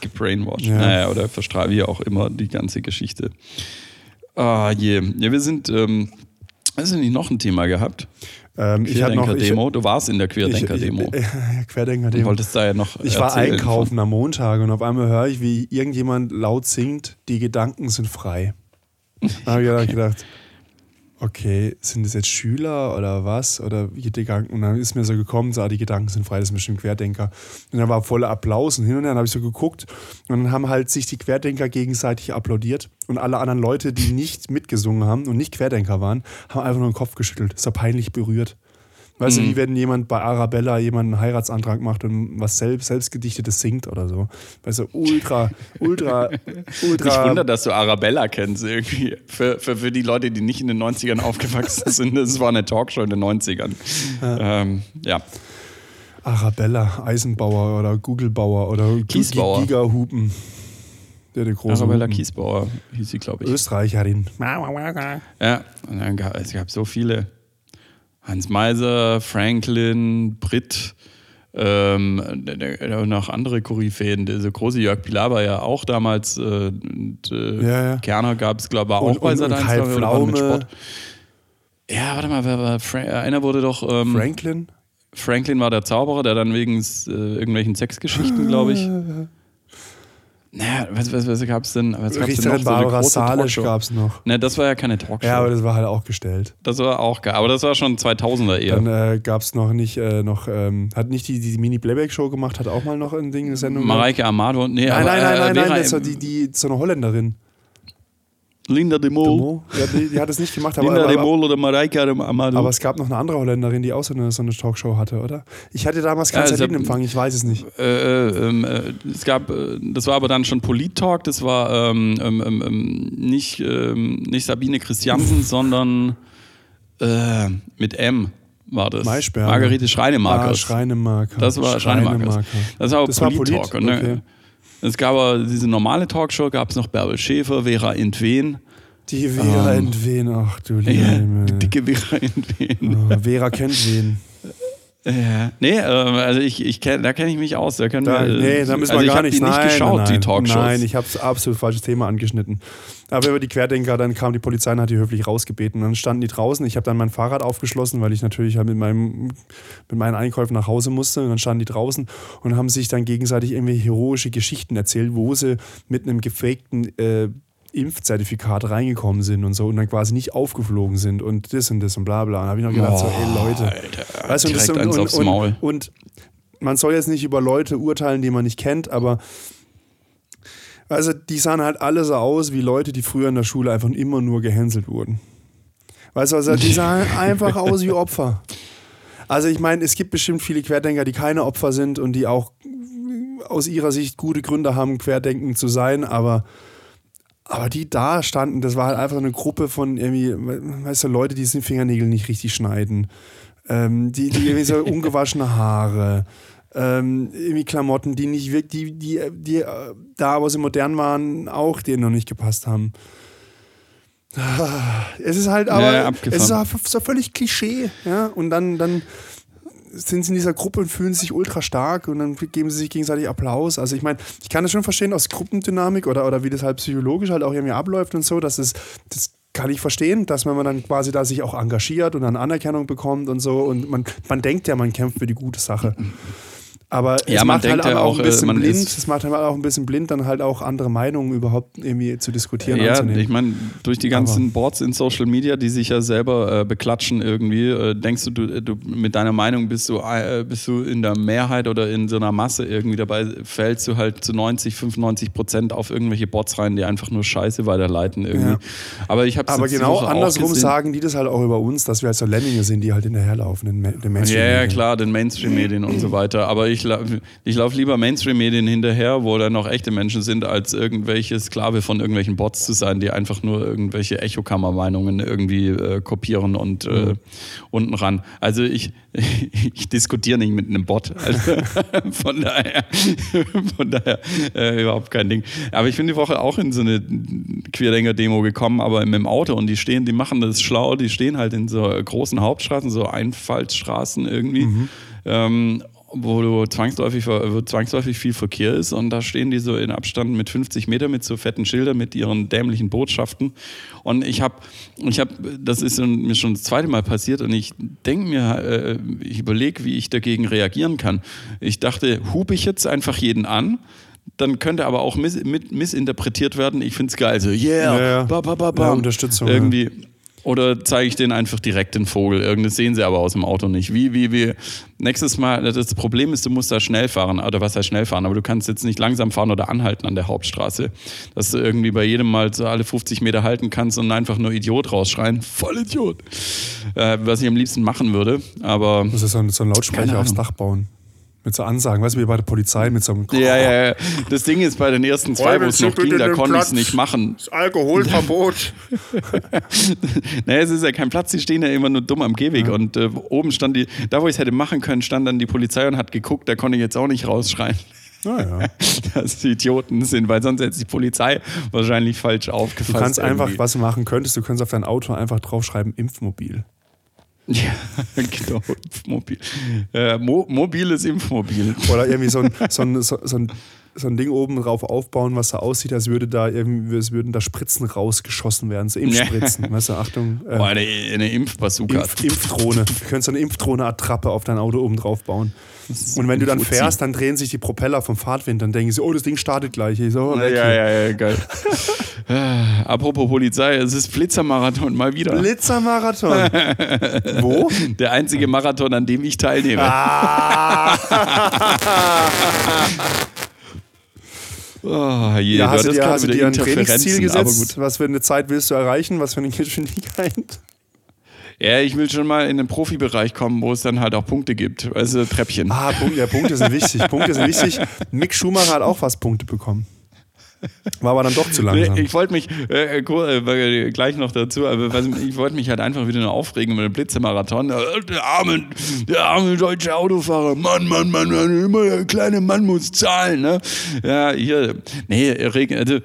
gebrainwashed. Ja. Naja, oder verstrahlt, wie auch immer, die ganze Geschichte. Ah, je. Ja, wir sind, ähm, hast du nicht noch ein Thema gehabt? Ähm, ich hatte noch ich, Querdenker-Demo? Du warst in der Querdenker-Demo. ich, Du Querdenker-Demo. wolltest da ja noch Ich war einkaufen am Montag und auf einmal höre ich, wie irgendjemand laut singt, die Gedanken sind frei. Da habe ich okay. gedacht, okay, sind das jetzt Schüler oder was? Oder die Gedanken? Und dann ist mir so gekommen, so, ah, die Gedanken sind frei, das ist bestimmt Querdenker. Und dann war voller Applaus und hin und her, dann habe ich so geguckt und dann haben halt sich die Querdenker gegenseitig applaudiert und alle anderen Leute, die nicht mitgesungen haben und nicht Querdenker waren, haben einfach nur den Kopf geschüttelt. Das war peinlich berührt. Weißt Mhm. du, wie wenn jemand bei Arabella jemanden einen Heiratsantrag macht und was selbst, selbstgedichtetes singt oder so. Weißt du, ultra, ultra, ultra. Ich wundere, dass du Arabella kennst irgendwie. Für, für, für die Leute, die nicht in den 90ern aufgewachsen sind, das war eine Talkshow in den 90ern. Ja. Ähm, ja. Arabella, Eisenbauer oder Googlebauer oder Kiesbauer. Gigahupen. Der, der große Arabella Hupen. Kiesbauer hieß sie, glaube ich. Österreicherin. Ja, und dann gab, es gab so viele. Hans Meiser, Franklin, Britt, ähm, noch andere Koryphäen. Dieser große Jörg Pilawa ja auch damals. Äh, und, äh, Ja, ja. Kerner gab es, glaube ich, auch Und- bei und- und Sat.1, Kai glaub ich, oder war mit. Sport. Ja, warte mal, wer war Fra einer wurde doch. Ähm, Franklin? Franklin war der Zauberer, der dann wegen äh, irgendwelchen Sexgeschichten, glaube ich. Naja, was, was, was gab es denn? Was gab's denn noch? Richterin So eine Barbara große Salisch gab es noch. Ne, das war ja keine Talkshow. Ja, aber das war halt auch gestellt. das war auch geil. Aber das war schon 2000er eher. Dann äh, gab es noch nicht, äh, noch, ähm, hat nicht die, die Mini-Playback-Show gemacht, hat auch mal noch ein Ding, eine Sendung. Mareike Amado. Nee, Nein, aber, nein, nein, äh, nein, nein, das war die, die, so eine Holländerin. Linda de Mol. Mo? Ja, die, die hat es nicht gemacht, aber, Linda de aber, Mol oder Mareike Amado. aber es gab noch eine andere Holländerin, die auch so eine, so eine Talkshow hatte, oder? Ich hatte damals keinen Ja, hat- Satellitenempfang, ich weiß es nicht. äh, äh, ähm, äh, es gab, äh, das war aber dann schon Polit-Talk, das war ähm, ähm, ähm, ähm, nicht, ähm, nicht Sabine Christiansen, sondern äh, mit M war das. Maischberger. Margarete Schreinemakers. Ah, Schreinemarker. Das war Schreinemakers. Das war aber Das war Polit-Talk. Polit, ne, okay. Es gab aber diese normale Talkshow, gab es noch Bärbel Schäfer, Vera Intwen. Die Vera entwen, ach du lieber Ja, Himmel. die dicke Vera Intwen. Oh, Vera kennt wen. Ja. Nee, ähm, also ich, ich kenn, da kenne ich mich aus. Da können Da, wir, nee, da müssen also wir ich gar nicht. die nicht nein, geschaut, nein, die Talkshows. Nein, ich habe das absolut falsches Thema angeschnitten. Aber über die Querdenker, dann kam die Polizei und hat die höflich rausgebeten. Dann standen die draußen. Ich habe dann mein Fahrrad aufgeschlossen, weil ich natürlich halt mit, meinem, mit meinen Einkäufen nach Hause musste. Und dann standen die draußen und haben sich dann gegenseitig irgendwie heroische Geschichten erzählt, wo sie mit einem gefakten äh, Impfzertifikat reingekommen sind und so und dann quasi nicht aufgeflogen sind und das und das und bla bla. Und da habe ich noch gedacht, so, ey Leute. Alter, Weißt du, und, direkt und, aufs Maul. und, und man soll jetzt nicht über Leute urteilen, die man nicht kennt, aber Also die sahen halt alle so aus wie Leute, die früher in der Schule einfach immer nur gehänselt wurden. Weißt du, also die sahen einfach aus wie Opfer. Also ich meine, es gibt bestimmt viele Querdenker, die keine Opfer sind und die auch aus ihrer Sicht gute Gründe haben, querdenken zu sein, aber, aber die da standen, das war halt einfach eine Gruppe von irgendwie, weißt du, Leute, die den Fingernägel nicht richtig schneiden, ähm, die, die irgendwie so ungewaschene Haare, ähm, irgendwie Klamotten, die nicht wirklich, die, die, die äh, da, wo sie modern waren, auch denen noch nicht gepasst haben. Es ist halt aber, Ja, es ist so völlig Klischee, ja. Und dann, dann sind sie in dieser Gruppe und fühlen sich ultra stark und dann geben sie sich gegenseitig Applaus. Also ich meine, ich kann das schon verstehen aus Gruppendynamik oder, oder wie das halt psychologisch halt auch irgendwie abläuft und so, dass es, das kann ich verstehen, dass wenn man dann quasi da sich auch engagiert und dann Anerkennung bekommt und so und man, man denkt ja, man kämpft für die gute Sache. Aber es Ja, man macht halt ja aber auch ein äh, bisschen blind, es macht halt auch ein bisschen blind, dann halt auch andere Meinungen überhaupt irgendwie zu diskutieren Ja, ich meine, durch die ganzen Boards in Social Media, die sich ja selber äh, beklatschen irgendwie, äh, denkst du, du, du, mit deiner Meinung bist du, äh, bist du in der Mehrheit oder in so einer Masse irgendwie dabei, fällst du halt zu 90, 95 Prozent auf irgendwelche Bots rein, die einfach nur Scheiße weiterleiten irgendwie. Ja. Aber ich habe Aber genau andersrum sagen die das halt auch über uns, dass wir halt so Lemminge sind, die halt hinterherlaufen, den, den Mainstream. Ja, ja, klar, den Mainstream-Medien und so weiter. Aber ich, lau- ich laufe lieber Mainstream-Medien hinterher, wo da noch echte Menschen sind, als irgendwelche Sklave von irgendwelchen Bots zu sein, die einfach nur irgendwelche Echokammer-Meinungen irgendwie äh, kopieren und äh, unten ran. Also ich, ich diskutiere nicht mit einem Bot. Also von daher, von daher äh, überhaupt kein Ding. Aber ich bin die Woche auch in so eine Querdenker-Demo gekommen, aber mit dem Auto und die stehen, die machen das schlau, die stehen halt in so großen Hauptstraßen, so Einfallsstraßen irgendwie. Ähm, wo du zwangsläufig, wo zwangsläufig viel Verkehr ist und da stehen die so in Abstand mit 50 Meter mit so fetten Schildern mit ihren dämlichen Botschaften und ich habe, ich habe, das ist mir schon das zweite Mal passiert und ich denke mir, äh, ich überlege, wie ich dagegen reagieren kann. Ich dachte, hube ich jetzt einfach jeden an? Dann könnte aber auch miss, mit, missinterpretiert werden. Ich finde es geil. So, yeah, Ja, ja. ba, ba, ba, Ja, bam. Unterstützung, ja. Oder zeige ich denen einfach direkt den Vogel? Irgendwas sehen sie aber aus dem Auto nicht. Wie, wie, wie. Nächstes Mal, das Problem ist, du musst da schnell fahren. Oder was heißt schnell fahren? Aber du kannst jetzt nicht langsam fahren oder anhalten an der Hauptstraße. Dass du irgendwie bei jedem Mal so alle 50 Meter halten kannst und einfach nur Idiot rausschreien. Voll Idiot. Äh, was ich am liebsten machen würde. Aber. Muss so ein, so ein Lautsprecher aufs. Dach bauen. Mit so Ansagen, weißt du, wie bei der Polizei mit so einem. Ja, ja, ja. Das Ding ist, bei den ersten zwei, wo es noch ging, da konnte ich es nicht machen. Das Alkoholverbot. naja, es ist ja kein Platz, die stehen ja immer nur dumm am Gehweg. Und äh, oben stand die, da wo ich es hätte machen können, stand dann die Polizei und hat geguckt, da konnte ich jetzt auch nicht rausschreien, naja. dass die Idioten sind, weil sonst hätte die Polizei wahrscheinlich falsch Du aufgefasst. kannst einfach, irgendwie. was du machen könntest, du könntest auf dein Auto einfach draufschreiben, Impfmobil. Ja, genau, Impfmobil. Äh, Mo mobiles Impfmobil. Oder irgendwie so ein, so ein, so, so ein, so ein Ding oben drauf aufbauen, was so aussieht, als würde da irgendwie, als würden da Spritzen rausgeschossen werden, so Impfspritzen. Weißt du, Achtung. äh, Boah, eine, eine Impfbazooka. Impf, Impfdrohne. Du könntest so eine Impfdrohne-Attrappe auf dein Auto oben drauf bauen. Und wenn du dann fährst, dann drehen sich die Propeller vom Fahrtwind. Dann denken sie, oh, das Ding startet gleich. Ich so, oh, Ja, ja, ja, geil. Äh, Apropos Polizei, es ist Blitzermarathon mal wieder. Blitzermarathon. Wo? Der einzige Marathon, an dem ich teilnehme. Ah. Oh, je, Ja, hast du dir, hast du dir ein Trainingsziel gesetzt? Was für eine Zeit willst du erreichen? Was für eine Geschwindigkeit? Ja, ich will schon mal in den Profibereich kommen, wo es dann halt auch Punkte gibt. Also Treppchen. Ah, Punkte, ja, Punkte sind wichtig. Punkte sind wichtig. Mick Schumacher hat auch fast Punkte bekommen. War aber dann doch zu langsam. Ich wollte mich äh, äh, cool, äh, gleich noch dazu, aber ich wollte mich halt einfach wieder nur aufregen mit dem Blitzemarathon. Äh, Der arme, der arme deutsche Autofahrer, Mann, Mann, Mann, Mann, immer der kleine Mann muss zahlen. Ne? Ja, hier, nee, Regeln, also,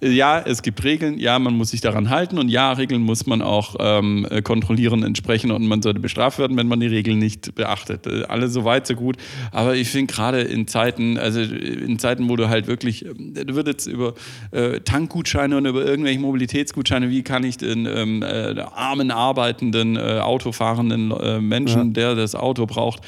äh, ja, es gibt Regeln, ja, man muss sich daran halten und ja, Regeln muss man auch ähm, äh, kontrollieren entsprechend und man sollte bestraft werden, wenn man die Regeln nicht beachtet. Äh, Alle so weit, so gut. Aber ich finde gerade in Zeiten, also in Zeiten, wo du halt wirklich, du wird jetzt über äh, Tankgutscheine und über irgendwelche Mobilitätsgutscheine, wie kann ich den ähm, äh, armen, arbeitenden, äh, autofahrenden äh, Menschen, der das Auto braucht,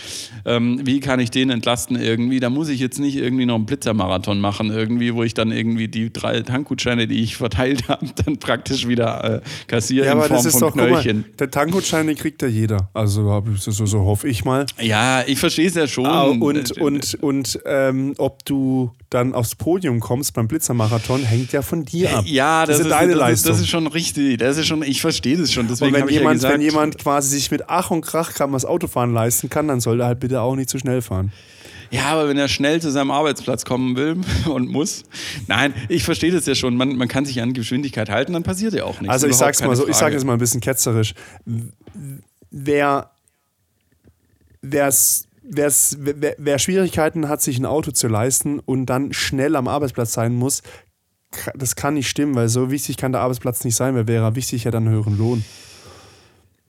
ähm, wie kann ich den entlasten irgendwie? Da muss ich jetzt nicht irgendwie noch einen Blitzermarathon machen, irgendwie, wo ich dann irgendwie die drei Tankgutscheine, die ich verteilt habe, dann praktisch wieder äh, kassiere ja, in aber Form das ist von doch, guck mal, Knöllchen. der Tankgutschein, den kriegt ja jeder. Also so, so, hoffe ich mal. Ja, ich verstehe es ja schon. Ah, und und, und ähm, ob du dann aufs Podium kommst beim Blitzermarathon, Marathon hängt ja von dir ab. Ja, das, das ist, deine das Leistung. Ist, das ist schon richtig. Das ist schon, ich verstehe das schon. Deswegen Und wenn jemand, ja gesagt, wenn jemand quasi sich mit Ach und Krach kann was Autofahren leisten kann, dann soll er halt bitte auch nicht zu schnell fahren. Ja, aber wenn er schnell zu seinem Arbeitsplatz kommen will und muss. Nein, ich verstehe das ja schon. Man, man kann sich an Geschwindigkeit halten, dann passiert ja auch nichts. Also ich sag's mal so, Frage. ich sage es mal ein bisschen ketzerisch. Wer, wer's, wer, wer Schwierigkeiten hat, sich ein Auto zu leisten und dann schnell am Arbeitsplatz sein muss, das kann nicht stimmen, weil so wichtig kann der Arbeitsplatz nicht sein, weil wäre wichtig ja dann höheren Lohn.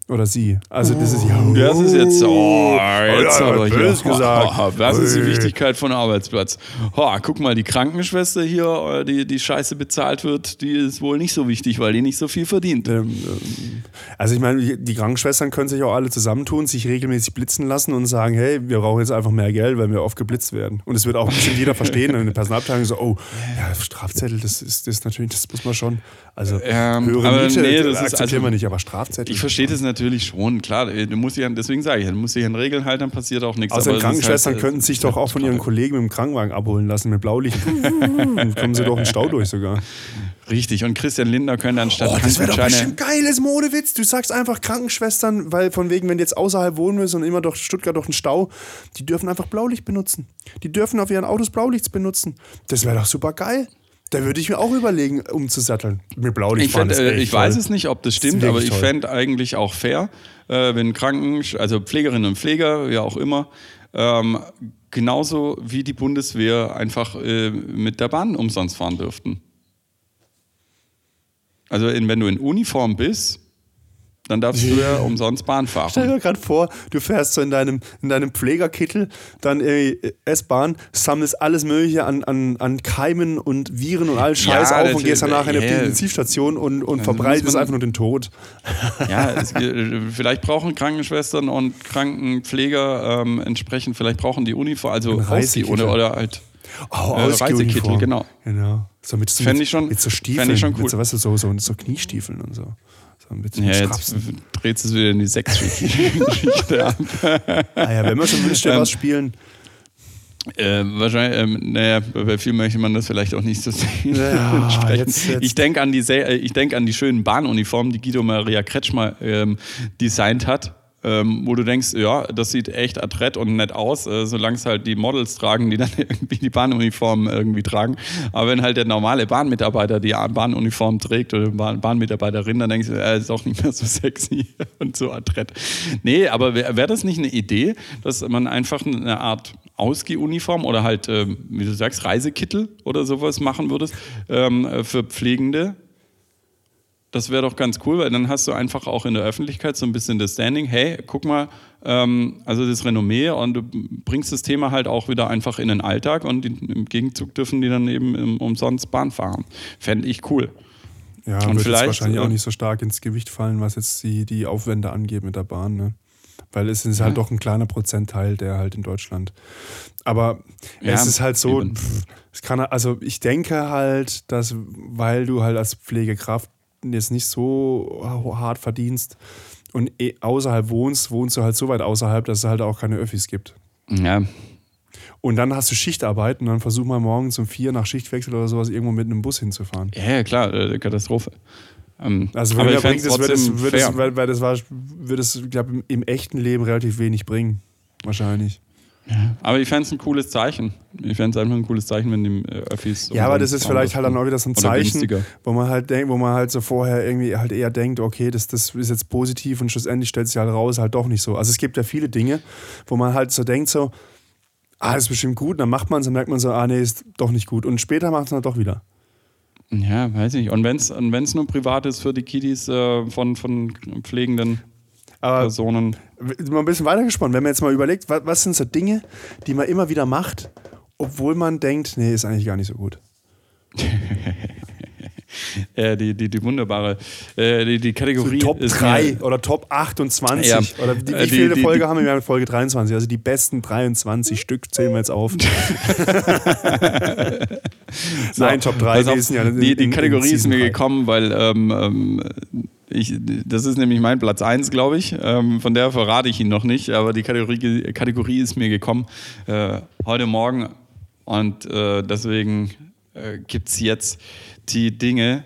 Oder sie. Also das ist ja. Oh, das ist jetzt. Oh, jetzt oh, aber hier. Gesagt. Oh, was ist die Wichtigkeit von Arbeitsplatz? Oh, guck mal, die Krankenschwester hier, die die Scheiße bezahlt wird, die ist wohl nicht so wichtig, weil die nicht so viel verdient. Ähm, ähm, also ich meine, die Krankenschwestern können sich auch alle zusammentun, sich regelmäßig blitzen lassen und sagen, hey, wir brauchen jetzt einfach mehr Geld, weil wir oft geblitzt werden. Und es wird auch bestimmt jeder verstehen in der Personalabteilung so, oh, ja, Strafzettel, das ist, das ist natürlich, das muss man schon. Also ähm, höhere Miete nee, das akzeptieren also, wir nicht, aber Strafzettel. Ich verstehe das natürlich schon, klar. Du musst dich an, deswegen sage ich, du musst dich an Regeln halten, dann passiert auch nichts. Außerdem Krankenschwestern halt, könnten sich doch auch von ihren Kollegen mit dem Krankenwagen abholen lassen, mit Blaulicht. dann kommen sie doch in Stau durch sogar. Richtig, und Christian Lindner könnte anstatt oh, Das wäre doch bestimmt geiles Modewitz. Du sagst einfach Krankenschwestern, weil von wegen, wenn die jetzt außerhalb wohnen müssen und immer durch Stuttgart durch den Stau, die dürfen einfach Blaulicht benutzen. Die dürfen auf ihren Autos Blaulichts benutzen. Das wäre doch super geil. Da würde ich mir auch überlegen, umzusatteln. Mit Blaulicht ich, fänd, äh, ich weiß es nicht, ob das stimmt, das aber ich fände eigentlich auch fair, äh, wenn Kranken, also Pflegerinnen und Pfleger, ja auch immer, ähm, genauso wie die Bundeswehr einfach äh, mit der Bahn umsonst fahren dürften. Also in, wenn du in Uniform bist, dann darfst du ja umsonst Bahn fahren. Stell dir gerade vor, du fährst so in deinem, in deinem Pflegerkittel, dann S-Bahn, sammelst alles Mögliche an, an, an Keimen und Viren und all Scheiß ja, auf und gehst danach in eine yeah. Intensivstation und, und verbreitest einfach nur den Tod. Ja, es, vielleicht brauchen Krankenschwestern und Krankenpfleger ähm, entsprechend, vielleicht brauchen die Uniform, also Reisekittel. oder, oder halt Oh, äh, Reisekittel, genau. genau. So mit, so, mit, ich schon, mit so Stiefeln, ich schon cool. mit so, weißt du, so, so, so Kniestiefeln und so. So ein bisschen ja, jetzt dreht es wieder in die Sexgeschichte ab. ah ja, wenn wir schon Wünsch ähm, was spielen. Äh, wahrscheinlich, ähm, naja, bei vielen möchte man das vielleicht auch nicht so sehen. Ja, jetzt, jetzt. Ich denke an, die, äh, denk an die schönen Bahnuniformen, die Guido Maria Kretschmer ähm, designt hat ähm, wo du denkst, ja, das sieht echt adrett und nett aus, äh, solange es halt die Models tragen, die dann irgendwie die Bahnuniform irgendwie tragen. Aber wenn halt der normale Bahnmitarbeiter die Bahnuniform trägt oder Bahn Bahnmitarbeiterin, dann denkst du, er ist auch nicht mehr so sexy und so adrett. Nee, aber wäre wär das nicht eine Idee, dass man einfach eine Art Ausgehuniform oder halt, äh, wie du sagst, Reisekittel oder sowas machen würdest ähm, für Pflegende, das wäre doch ganz cool, weil dann hast du einfach auch in der Öffentlichkeit so ein bisschen das Standing, hey, guck mal, ähm, also das Renommee und du bringst das Thema halt auch wieder einfach in den Alltag und die, im Gegenzug dürfen die dann eben umsonst Bahn fahren. Fände ich cool. Ja, und wird vielleicht wahrscheinlich auch äh, nicht so stark ins Gewicht fallen, was jetzt die, die Aufwände angeht mit der Bahn, ne? Weil es ist halt ja. doch ein kleiner Prozentteil, der halt in Deutschland. Aber ja, es ist halt so, pff, es kann, also ich denke halt, dass, weil du halt als Pflegekraft jetzt nicht so hart verdienst und eh außerhalb wohnst, wohnst du halt so weit außerhalb, dass es halt auch keine Öffis gibt. Ja. Und dann hast du Schichtarbeit und dann versuch mal morgens um vier nach Schichtwechsel oder sowas irgendwo mit einem Bus hinzufahren. Ja, klar, äh, Katastrophe. Ähm, also wenn er bringt, das, wird es, wird es, weil, weil das war, wird es, glaube im echten Leben relativ wenig bringen. Wahrscheinlich. Ja, aber ich fände es ein cooles Zeichen. Ich fände es einfach ein cooles Zeichen, wenn die äh, Öffis. Ja, aber das ist vielleicht halt dann auch wieder so ein Zeichen, wo man halt denkt, wo man halt so vorher irgendwie halt eher denkt, okay, das, das ist jetzt positiv und schlussendlich stellt sich halt raus, halt doch nicht so. Also es gibt ja viele Dinge, wo man halt so denkt, so, ah, das ist bestimmt gut, dann macht man es, dann merkt man so, ah, nee, ist doch nicht gut. Und später macht es dann doch wieder. Ja, weiß ich. Und wenn es nur privat ist für die Kiddies äh, von, von Pflegenden, aber Personen. Mal ein bisschen weitergesponnen, wenn man jetzt mal überlegt, was, was sind so Dinge, die man immer wieder macht, obwohl man denkt, nee, ist eigentlich gar nicht so gut. äh, die, die, die wunderbare, äh, die, die Kategorie. So Top 3 oder Top 28. Ja. Oder die, wie äh, viele Folge haben wir? Wir haben Folge 23. Also die besten 23 Stück zählen wir jetzt auf. Nein, Top 3. Also ja die, die Kategorie ist mir gekommen, weil ähm, ähm, ich, das ist nämlich mein Platz 1, glaube ich. Ähm, von der verrate ich ihn noch nicht, aber die Kategorie, Kategorie ist mir gekommen äh, heute Morgen und äh, deswegen äh, gibt es jetzt die Dinge,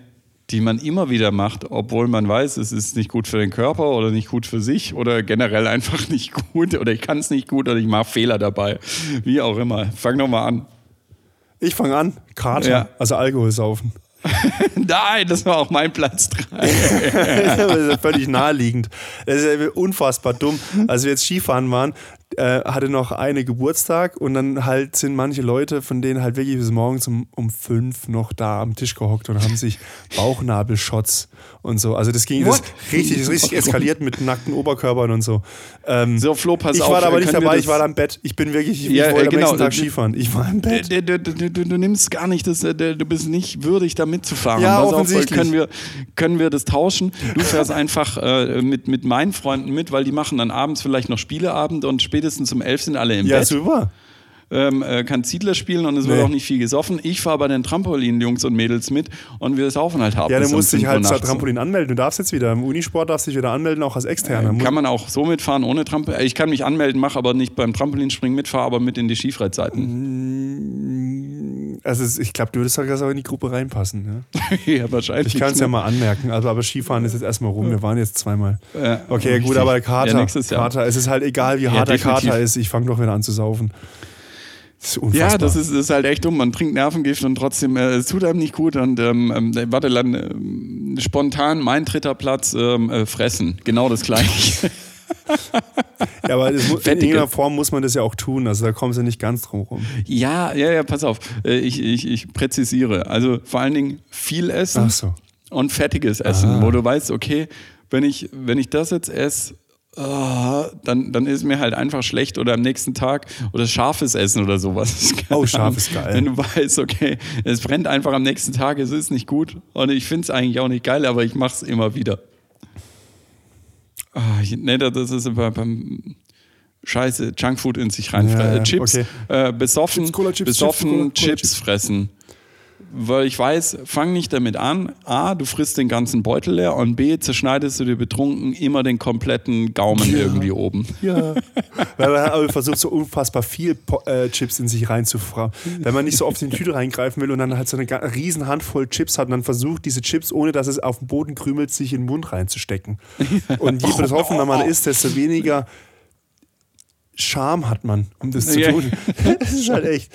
die man immer wieder macht, obwohl man weiß, es ist nicht gut für den Körper oder nicht gut für sich oder generell einfach nicht gut oder ich kann es nicht gut oder ich mache Fehler dabei. Wie auch immer. Fang doch mal an. Ich fange an. Kater, Ja. also Alkohol saufen. Nein, das war auch mein Platz 3. das ist ja völlig naheliegend. Das ist ja unfassbar dumm. Als wir jetzt Skifahren waren, äh, hatte noch eine Geburtstag und dann halt sind manche Leute, von denen halt wirklich bis morgens um, um fünf noch da am Tisch gehockt und haben sich Bauchnabelshots und so. Also das ging das richtig, das richtig eskaliert mit nackten Oberkörpern und so. Ähm, So, Flo, pass ich auf. war da aber nicht dabei, ich war da im Bett. Ich bin wirklich, ich, Ja, ich wollte äh, am genau, nächsten Tag äh, Skifahren. Ich war im Bett. Du, du, du, du, du nimmst gar nicht, das, äh, du bist nicht würdig, da mitzufahren. Ja, Pass auf, offensichtlich. können, wir, können wir das tauschen? Du fährst einfach äh, mit, mit meinen Freunden mit, weil die machen dann abends vielleicht noch Spieleabend und spätestens um elf sind alle im Ja, Bett. super. Ähm, äh, kann Ziedler spielen und es wird Nee. auch nicht viel gesoffen. Ich fahre bei den Trampolin-Jungs und Mädels mit und wir saufen halt hart. Ja, dann um musst du dich 5 Uhr halt zur. Trampolin anmelden. Du darfst jetzt wieder, im Unisport darfst du dich wieder anmelden, auch als Externer. Kann man auch so mitfahren, ohne Trampolin? Ich kann mich anmelden, mache aber nicht beim Trampolinspringen mitfahren, aber mit in die Skifreizeiten. Also ich glaube, du würdest halt auch in die Gruppe reinpassen. Ja? ja, wahrscheinlich. Ich kann es ja ne? mal anmerken, also, aber Skifahren ist jetzt erstmal rum. Wir waren jetzt zweimal. Ja, Okay, richtig. gut, aber Kater, Ja. Kater, es ist halt egal, wie hart der definitiv. Kater ist, ich fange doch wieder an zu saufen. Das. Ja, das ist, ist halt echt dumm. Man trinkt Nervengift und trotzdem, äh, es tut einem nicht gut. Und ähm, ähm, warte, dann ähm, spontan mein dritter Platz, ähm, äh, fressen. Genau das gleiche. ja, aber in irgendeiner Form muss man das ja auch tun, also da kommen sie nicht ganz drum rum. ja, ja, ja, pass auf. Äh, ich, ich, ich präzisiere. Also vor allen Dingen viel essen so. und fettiges Essen, Ah. wo du weißt, okay, wenn ich, wenn ich das jetzt esse, ah, dann, dann ist mir halt einfach schlecht oder am nächsten Tag oder scharfes Essen oder sowas. Oh, scharf ist geil. Wenn du weißt, okay, es brennt einfach am nächsten Tag, es ist nicht gut und ich finde es eigentlich auch nicht geil, aber ich mache es immer wieder. Ich, nee, das ist bei, beim Scheiße, Junkfood in sich rein. Ja, ja, Chips, okay. äh, besoffen, Chips, Cola, Chips, besoffen Chips, Cola, Chips. fressen. Weil ich weiß, fang nicht damit an. A, du frisst den ganzen Beutel leer und B, zerschneidest du dir betrunken immer den kompletten Gaumen irgendwie oben. Ja. Weil man aber versucht, so unfassbar viel äh, Chips in sich reinzufragen. Wenn man nicht so oft in die Tüte reingreifen will und dann halt so eine riesen Handvoll Chips hat und dann versucht, diese Chips, ohne dass es auf dem Boden krümelt, sich in den Mund reinzustecken. Und je betroffener man ist, desto weniger Scham hat man, um das zu Ja. tun. Das ist halt echt.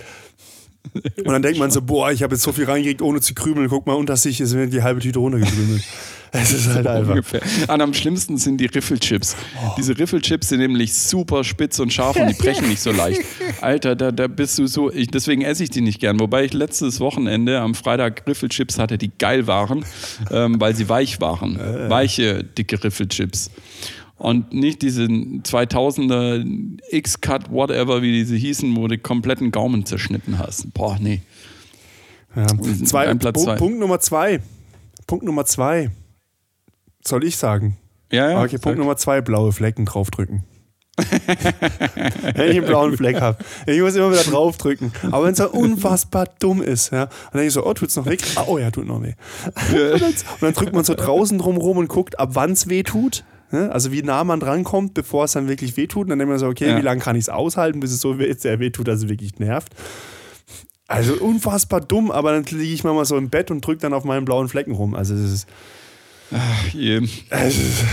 Und dann denkt man so, boah, ich habe jetzt so viel reingekriegt, ohne zu krümeln. Guck mal, unter sich ist mir die halbe Tüte runtergekrümelt. Es ist halt einfach. Ungefähr. Und am schlimmsten sind die Riffelchips. Oh. Diese Riffelchips sind nämlich super spitz und scharf und die brechen nicht so leicht. Alter, da, da bist du so. Ich, deswegen esse ich die nicht gern. Wobei ich letztes Wochenende am Freitag Riffelchips hatte, die geil waren, ähm, weil sie weich waren. Äh. Weiche, dicke Riffelchips. Und nicht diese 2000er X-Cut, whatever, wie diese hießen, wo du kompletten Gaumen zerschnitten hast. Boah, nee. Ja. Zwei, Platz Punkt, zwei. Punkt Nummer zwei. Punkt Nummer zwei. Soll ich sagen? Ja, ja. Okay, sag. Punkt Nummer zwei, blaue Flecken draufdrücken. wenn ich einen blauen Fleck habe. Ich muss immer wieder draufdrücken. Aber wenn es so unfassbar dumm ist, ja, dann denke ich so, oh, tut's noch weh? Ah, oh ja, tut noch weh. und, dann, und dann drückt man so draußen drum rum und guckt, ab wann es weh tut. Ne? Also wie nah man drankommt, bevor es dann wirklich weh tut. Und dann denkt man so, okay, Ja. wie lange kann ich es aushalten, bis es so sehr weh tut, dass es wirklich nervt. Also unfassbar dumm, aber dann liege ich manchmal so im Bett und drücke dann auf meinen blauen Flecken rum. Also das ist, es ist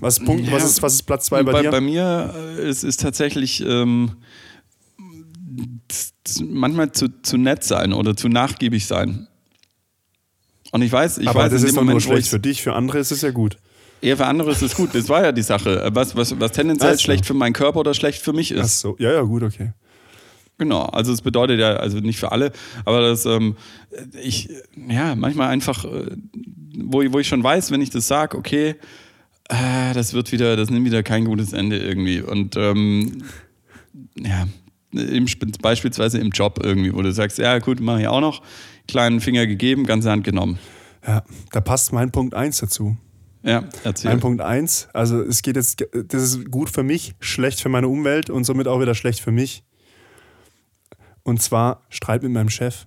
was, ist Punkt, Ja. was, ist, was ist Platz zwei bei, bei, dir? bei mir äh, es ist tatsächlich ähm, manchmal zu, zu nett sein oder zu nachgiebig sein. Und ich weiß, ich aber weiß das ist dem doch Moment, nur schlecht für dich, für andere ist es ja gut. Eher für andere ist es gut. Das war ja die Sache. Was, was, was tendenziell Ach schlecht für meinen Körper oder schlecht für mich Ach ist. so, ja, ja, gut, okay. Genau, also es bedeutet ja, also nicht für alle, aber das, ähm, ich, ja, manchmal einfach, äh, wo, ich- wo ich schon weiß, wenn ich das sage, okay, äh, das wird wieder, das nimmt wieder kein gutes Ende irgendwie. Und ähm, ja, im, Sp- beispielsweise im Job irgendwie, wo du sagst, ja gut, mache ich auch noch, kleinen Finger gegeben, ganze Hand genommen. Ja, da passt mein Punkt 1 dazu. Ja, erzähl. Mein Punkt 1, also es geht jetzt, das ist gut für mich, schlecht für meine Umwelt und somit auch wieder schlecht für mich. Und zwar Streit mit meinem Chef.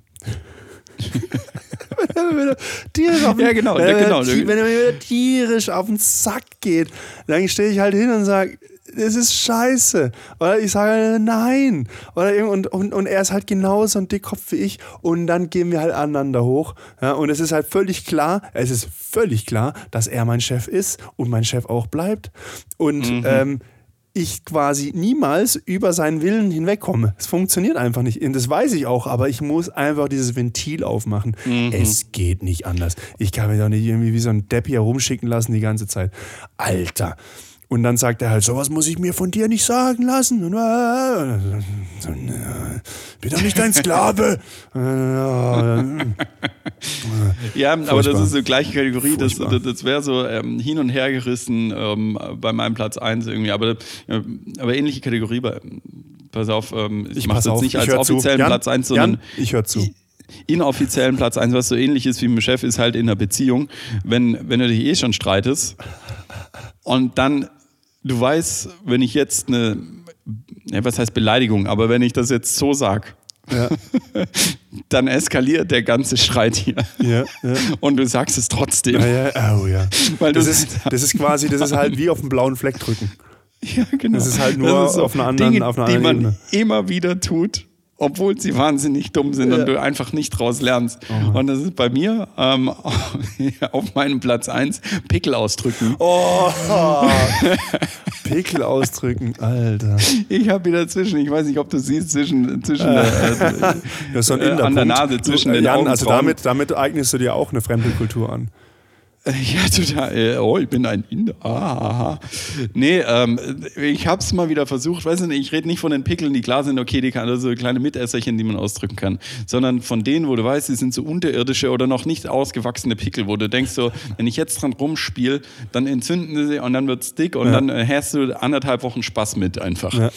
er tierisch auf den, Ja, genau, wenn, genau. wenn er mir wieder tierisch auf den Sack geht, dann stehe ich halt hin und sage, das ist scheiße. Oder ich sage, nein. Oder und, und, und er ist halt genauso ein Dickkopf wie ich. Und dann gehen wir halt aneinander hoch. Ja, und es ist halt völlig klar, es ist völlig klar, dass er mein Chef ist und mein Chef auch bleibt. Und mhm. ähm, ich quasi niemals über seinen Willen hinwegkomme. Es funktioniert einfach nicht. Und das weiß ich auch, aber ich muss einfach dieses Ventil aufmachen. Mhm. Es geht nicht anders. Ich kann mich doch nicht irgendwie wie so ein Depp hier rumschicken lassen die ganze Zeit. Alter. Und dann sagt er halt, sowas muss ich mir von dir nicht sagen lassen. Und, äh, so, äh, bin doch nicht dein Sklave. ja, aber das ist so gleiche Kategorie. Das, das, das wäre so ähm, hin und her gerissen ähm, bei meinem Platz 1 irgendwie. Aber, äh, aber ähnliche Kategorie. Bei, pass auf, ähm, ich, ich mache es jetzt nicht als offiziellen Platz 1, sondern Jan, ich höre zu inoffiziellen Platz 1, was so ähnlich ist wie mit dem Chef, ist halt in einer Beziehung, wenn, wenn du dich eh schon streitest und dann du weißt, wenn ich jetzt eine, ja, was heißt Beleidigung, aber wenn ich das jetzt so sage, ja. dann eskaliert der ganze Streit hier. Ja, ja. Und du sagst es trotzdem. Oh, ja. Weil das, ist, das ist quasi, das ist halt wie auf den blauen Fleck drücken. Ja, genau. Das ist halt nur so auf einer anderen, Dinge, auf einer anderen die man Ebene. immer wieder tut obwohl sie wahnsinnig dumm sind ja. und du einfach nicht draus lernst. Oh. Und das ist bei mir ähm, auf meinem Platz 1 Pickel ausdrücken. Oh, Pickel ausdrücken, Alter. Ich habe wieder zwischen, ich weiß nicht, ob du siehst, zwischen, zwischen äh, ein äh, an der Nase, zwischen du, den Jan, Also damit, damit eignest du dir auch eine fremde Kultur an. Ja, total. Oh, ich bin ein Inder. Ah, nee, ähm, ich habe es mal wieder versucht. Weiß nicht, ich rede nicht von den Pickeln, die klar sind, okay, die kann also kleine Mitesserchen, die man ausdrücken kann, sondern von denen, wo du weißt, die sind so unterirdische oder noch nicht ausgewachsene Pickel, wo du denkst so, wenn ich jetzt dran rumspiele, dann entzünden sie und dann wird's dick und ja. dann äh, hast du anderthalb Wochen Spaß mit einfach. Ja.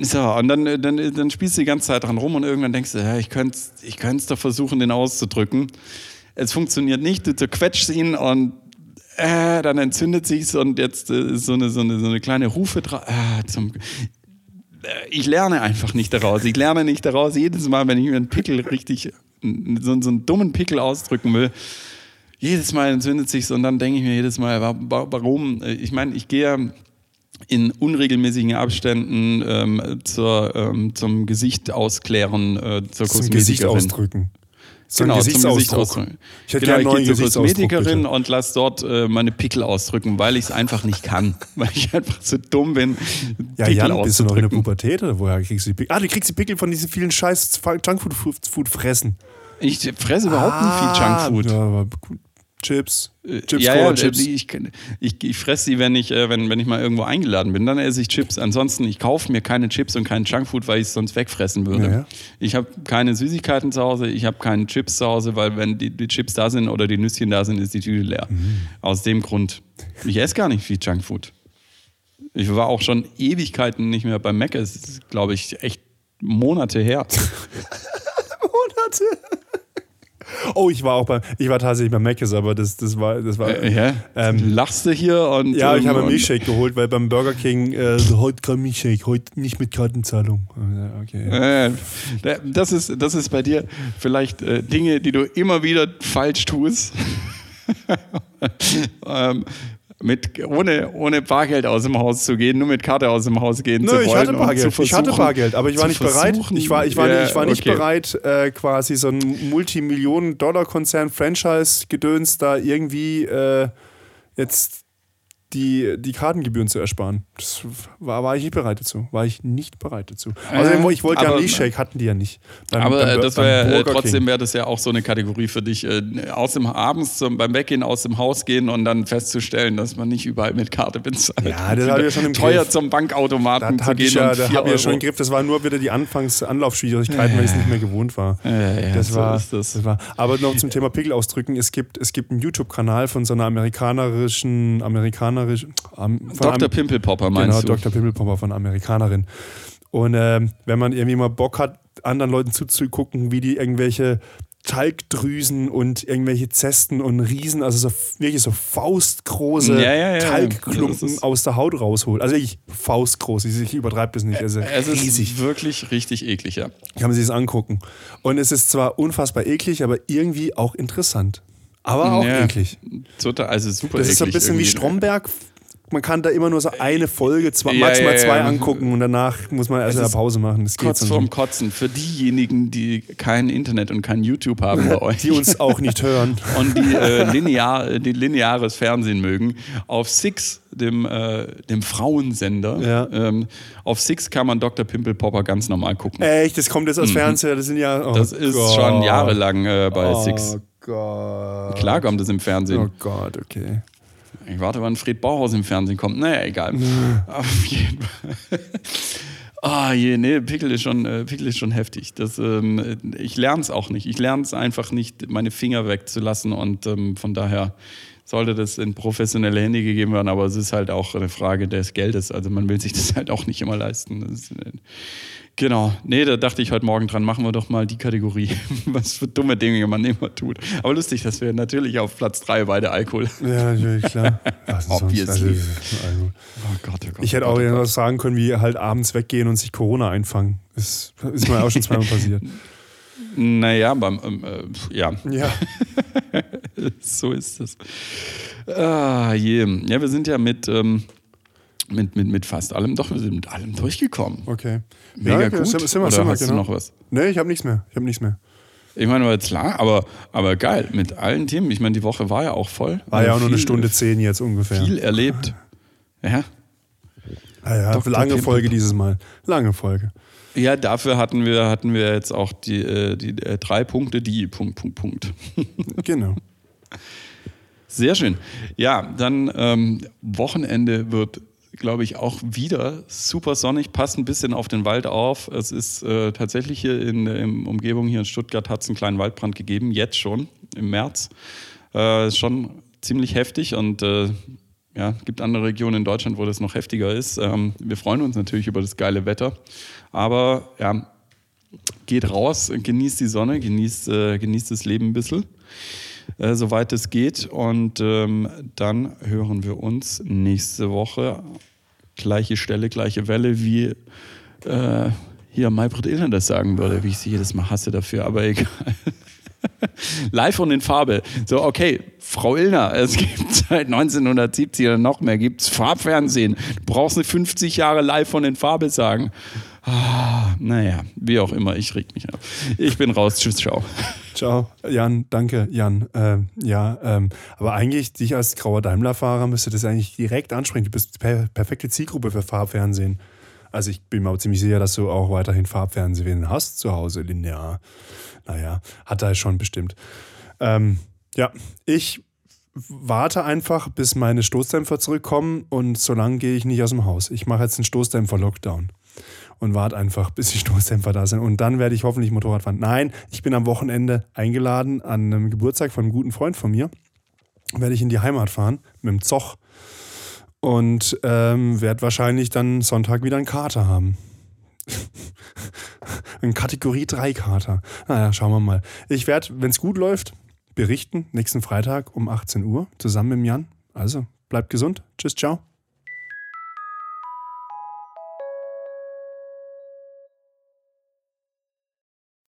So, und dann, dann, dann spielst du die ganze Zeit dran rum und irgendwann denkst du, ja, ich könnte es ich doch versuchen, den auszudrücken es funktioniert nicht, du zerquetschst ihn und äh, dann entzündet sich's und jetzt äh, so, eine, so, eine, so eine kleine Rufe drauf. Äh, zum, äh, ich lerne einfach nicht daraus. Ich lerne nicht daraus. Jedes Mal, wenn ich mir einen Pickel richtig, so, so einen dummen Pickel ausdrücken will, jedes Mal entzündet sich's und dann denke ich mir jedes Mal, warum? Ich meine, ich gehe in unregelmäßigen Abständen ähm, zur, ähm, zum Gesicht ausklären, äh, zur Zum Gesicht ausdrücken. So genau, Gesichtsausdruck. Ich hätte genau, gerne ich gehe zur Kosmetikerin bitte. und lass dort äh, meine Pickel ausdrücken, weil ich es einfach nicht kann. weil ich einfach zu dumm bin, ja, Pickel Jan, bist du noch in der Pubertät oder woher kriegst du die Pickel? Ah, du kriegst die Pickel von diesen vielen scheiß Junkfood fressen. Ich fresse überhaupt ah, nicht viel ah, Junkfood. Ja, aber Chips. Äh, Chips, ja, ja, Chips. Ich, ich, ich fresse sie, wenn ich, äh, wenn, wenn ich mal irgendwo eingeladen bin. Dann esse ich Chips. Ansonsten, ich kaufe mir keine Chips und keinen Junkfood, weil ich es sonst wegfressen würde. Ja, ich habe keine Süßigkeiten zu Hause, ich habe keine Chips zu Hause, weil wenn die, die, Chips da sind oder die Nüsschen da sind, ist die Tüte leer. Mhm. Aus dem Grund. Ich esse gar nicht viel Junkfood. Ich war auch schon Ewigkeiten nicht mehr beim Mac. Es ist, glaube ich, echt Monate her. Monate? Oh, ich war auch beim, ich war tatsächlich beim Mc's, aber das, das war, das war. Äh, ja? Ähm, Lachst du hier und. Ja, ich habe einen Milchshake geholt, weil beim Burger King äh, heute kein Milchshake, heute nicht mit Kartenzahlung. Okay. Äh, das ist, das ist bei dir vielleicht äh, Dinge, die du immer wieder falsch tust. ähm, mit, ohne, ohne Bargeld aus dem Haus zu gehen, nur mit Karte aus dem Haus gehen Nö, zu wollen. Ich hatte Bargeld, ich hatte Bargeld aber ich war nicht bereit. Ich war, ich war, yeah, ich war nicht okay. bereit, äh, quasi so ein Multimillionen-Dollar-Konzern, Franchise-Gedöns da irgendwie äh, jetzt die, die Kartengebühren zu ersparen. Das war, war ich nicht bereit dazu. War ich nicht bereit dazu. Also ich wollte ja einen Milchshake, hatten die ja nicht. Beim, aber beim, das wär, äh, trotzdem wäre das ja auch so eine Kategorie für dich. Äh, aus dem abends zum, beim Weggehen aus dem Haus gehen und dann festzustellen, dass man nicht überall mit Karte bezahlt. Ja, das habe ich ja schon im Teuer Griff. zum Bankautomaten das zu gehen. Ja, da habe ich ja schon im Griff. Das war nur wieder die Anfangsanlaufschwierigkeiten, ja. weil ich es nicht mehr gewohnt war. Ja, ja, das, so war das. das. war. Aber noch zum Thema Pickel ausdrücken. Es gibt, es gibt einen YouTube-Kanal von so einer amerikanerischen, amerikanerischen Dr. Pimpelpopper meinst genau, du? Genau, Dr. Pimpelpopper von Amerikanerin. Und ähm, wenn man irgendwie mal Bock hat, anderen Leuten zuzugucken, wie die irgendwelche Talgdrüsen und irgendwelche Zesten und Riesen, also so wirklich so faustgroße ja, ja, ja, Talgklumpen aus der Haut rausholt. Also wirklich faustgroß. Ich übertreibe das nicht. Also es riesig. ist wirklich richtig eklig, ja. Kann man sich das angucken. Und es ist zwar unfassbar eklig, aber irgendwie auch interessant. Aber auch eklig. Total, also super Das ist so ein bisschen irgendwie. wie Stromberg man kann da immer nur so eine Folge, zwei, Ja, maximal ja, ja. zwei angucken und danach muss man erst eine Pause machen. Das Kurz vorm. Kotzen. Für diejenigen, die kein Internet und kein YouTube haben bei euch. Die uns auch nicht hören. und die, äh, linear, die lineares Fernsehen mögen. Auf Six, dem, äh, dem Frauensender, Ja. ähm, auf Six kann man Dr. Pimple Popper ganz normal gucken. Echt, das kommt jetzt aus Fernseher, das sind ja. Oh Mhm. das ist Gott. schon jahrelang äh, bei oh Six. Gott. Klar kommt es im Fernsehen. Oh Gott, okay. Ich warte, wann Fred Bauhaus im Fernsehen kommt. Naja, egal. Auf jeden Fall. Ah, je, nee, Pickel ist schon, äh, Pickel ist schon heftig. Das, ähm, ich lerne es auch nicht. Ich lerne es einfach nicht, meine Finger wegzulassen und ähm, von daher sollte das in professionelle Hände gegeben werden, aber es ist halt auch eine Frage des Geldes. Also man will sich das halt auch nicht immer leisten. Das ist, äh, genau. Nee, da dachte ich heute Morgen dran, machen wir doch mal die Kategorie, was für dumme Dinge man immer tut. Aber lustig, dass wir natürlich auf Platz 3 beide Alkohol. Ja, natürlich, klar. Sonst- Obviously. also, also. Oh Gott, oh Gott. Ich hätte oh auch oh irgendwas sagen können, wie halt abends weggehen und sich Corona einfangen. Das ist mir auch schon zweimal passiert. Naja, beim, ähm, äh, ja, Ja. so ist es. Ah, je. Ja, wir sind ja mit, ähm, mit, mit, mit fast allem, doch, wir sind mit allem durchgekommen. Okay. Mega ja, okay, gut. Sind, sind wir, Oder sind wir, hast du genau. noch was? Nee, ich habe nichts mehr. Ich habe nichts mehr. Ich meine, war klar, aber, aber geil, mit allen Themen. Ich meine, die Woche war ja auch voll. War ja auch nur eine Stunde zehn jetzt ungefähr. Viel erlebt. Ja. Ah ja, Dr. lange. Folge dieses Mal. Lange Folge. Ja, dafür hatten wir, hatten wir jetzt auch die, äh, die äh, drei Punkte, die Punkt, Punkt, Punkt. Genau. Sehr schön. Ja, dann ähm, Wochenende wird, glaube ich, auch wieder super sonnig, passt ein bisschen auf den Wald auf. Es ist äh, tatsächlich hier in der Umgebung hier in Stuttgart hat es einen kleinen Waldbrand gegeben, jetzt schon im März. Äh, schon ziemlich heftig und äh, ja, gibt andere Regionen in Deutschland, wo das noch heftiger ist. Ähm, wir freuen uns natürlich über das geile Wetter, aber ja, geht raus, genießt die Sonne, genießt, äh, genießt das Leben ein bisschen, äh, soweit es geht. Und ähm, dann hören wir uns nächste Woche. Gleiche Stelle, gleiche Welle, wie äh, hier Maybrit Illner das sagen würde, wie ich sie jedes Mal hasse dafür, aber egal. Live und in Farbe. So, okay, Frau Illner, es gibt seit 1970 oder noch mehr, gibt es Farbfernsehen. Du brauchst nicht 50 Jahre live und in Farbe sagen. Ah, naja, wie auch immer, ich reg mich ab. Ich bin raus, tschüss, ciao. Ciao. Jan, danke, Jan. Ähm, ja, ähm, aber eigentlich, dich als grauer Daimler-Fahrer müsste das eigentlich direkt ansprechen. Du bist die per perfekte Zielgruppe für Farbfernsehen. Also ich bin mir auch ziemlich sicher, dass du auch weiterhin Farbfernsehen hast zu Hause, linear. Naja, hat er schon bestimmt. Ähm, ja, ich warte einfach, bis meine Stoßdämpfer zurückkommen und solange gehe ich nicht aus dem Haus. Ich mache jetzt einen Stoßdämpfer-Lockdown und warte einfach, bis die Stoßdämpfer da sind. Und dann werde ich hoffentlich Motorrad fahren. Nein, ich bin am Wochenende eingeladen an einem Geburtstag von einem guten Freund von mir. Werde ich in die Heimat fahren mit dem Zoch und ähm, werde wahrscheinlich dann Sonntag wieder einen Kater haben. Ein Kategorie 3 Kater. Naja, schauen wir mal. Ich werde, wenn es gut läuft, berichten nächsten Freitag um 18 Uhr zusammen mit Jan. Also bleibt gesund. Tschüss, ciao.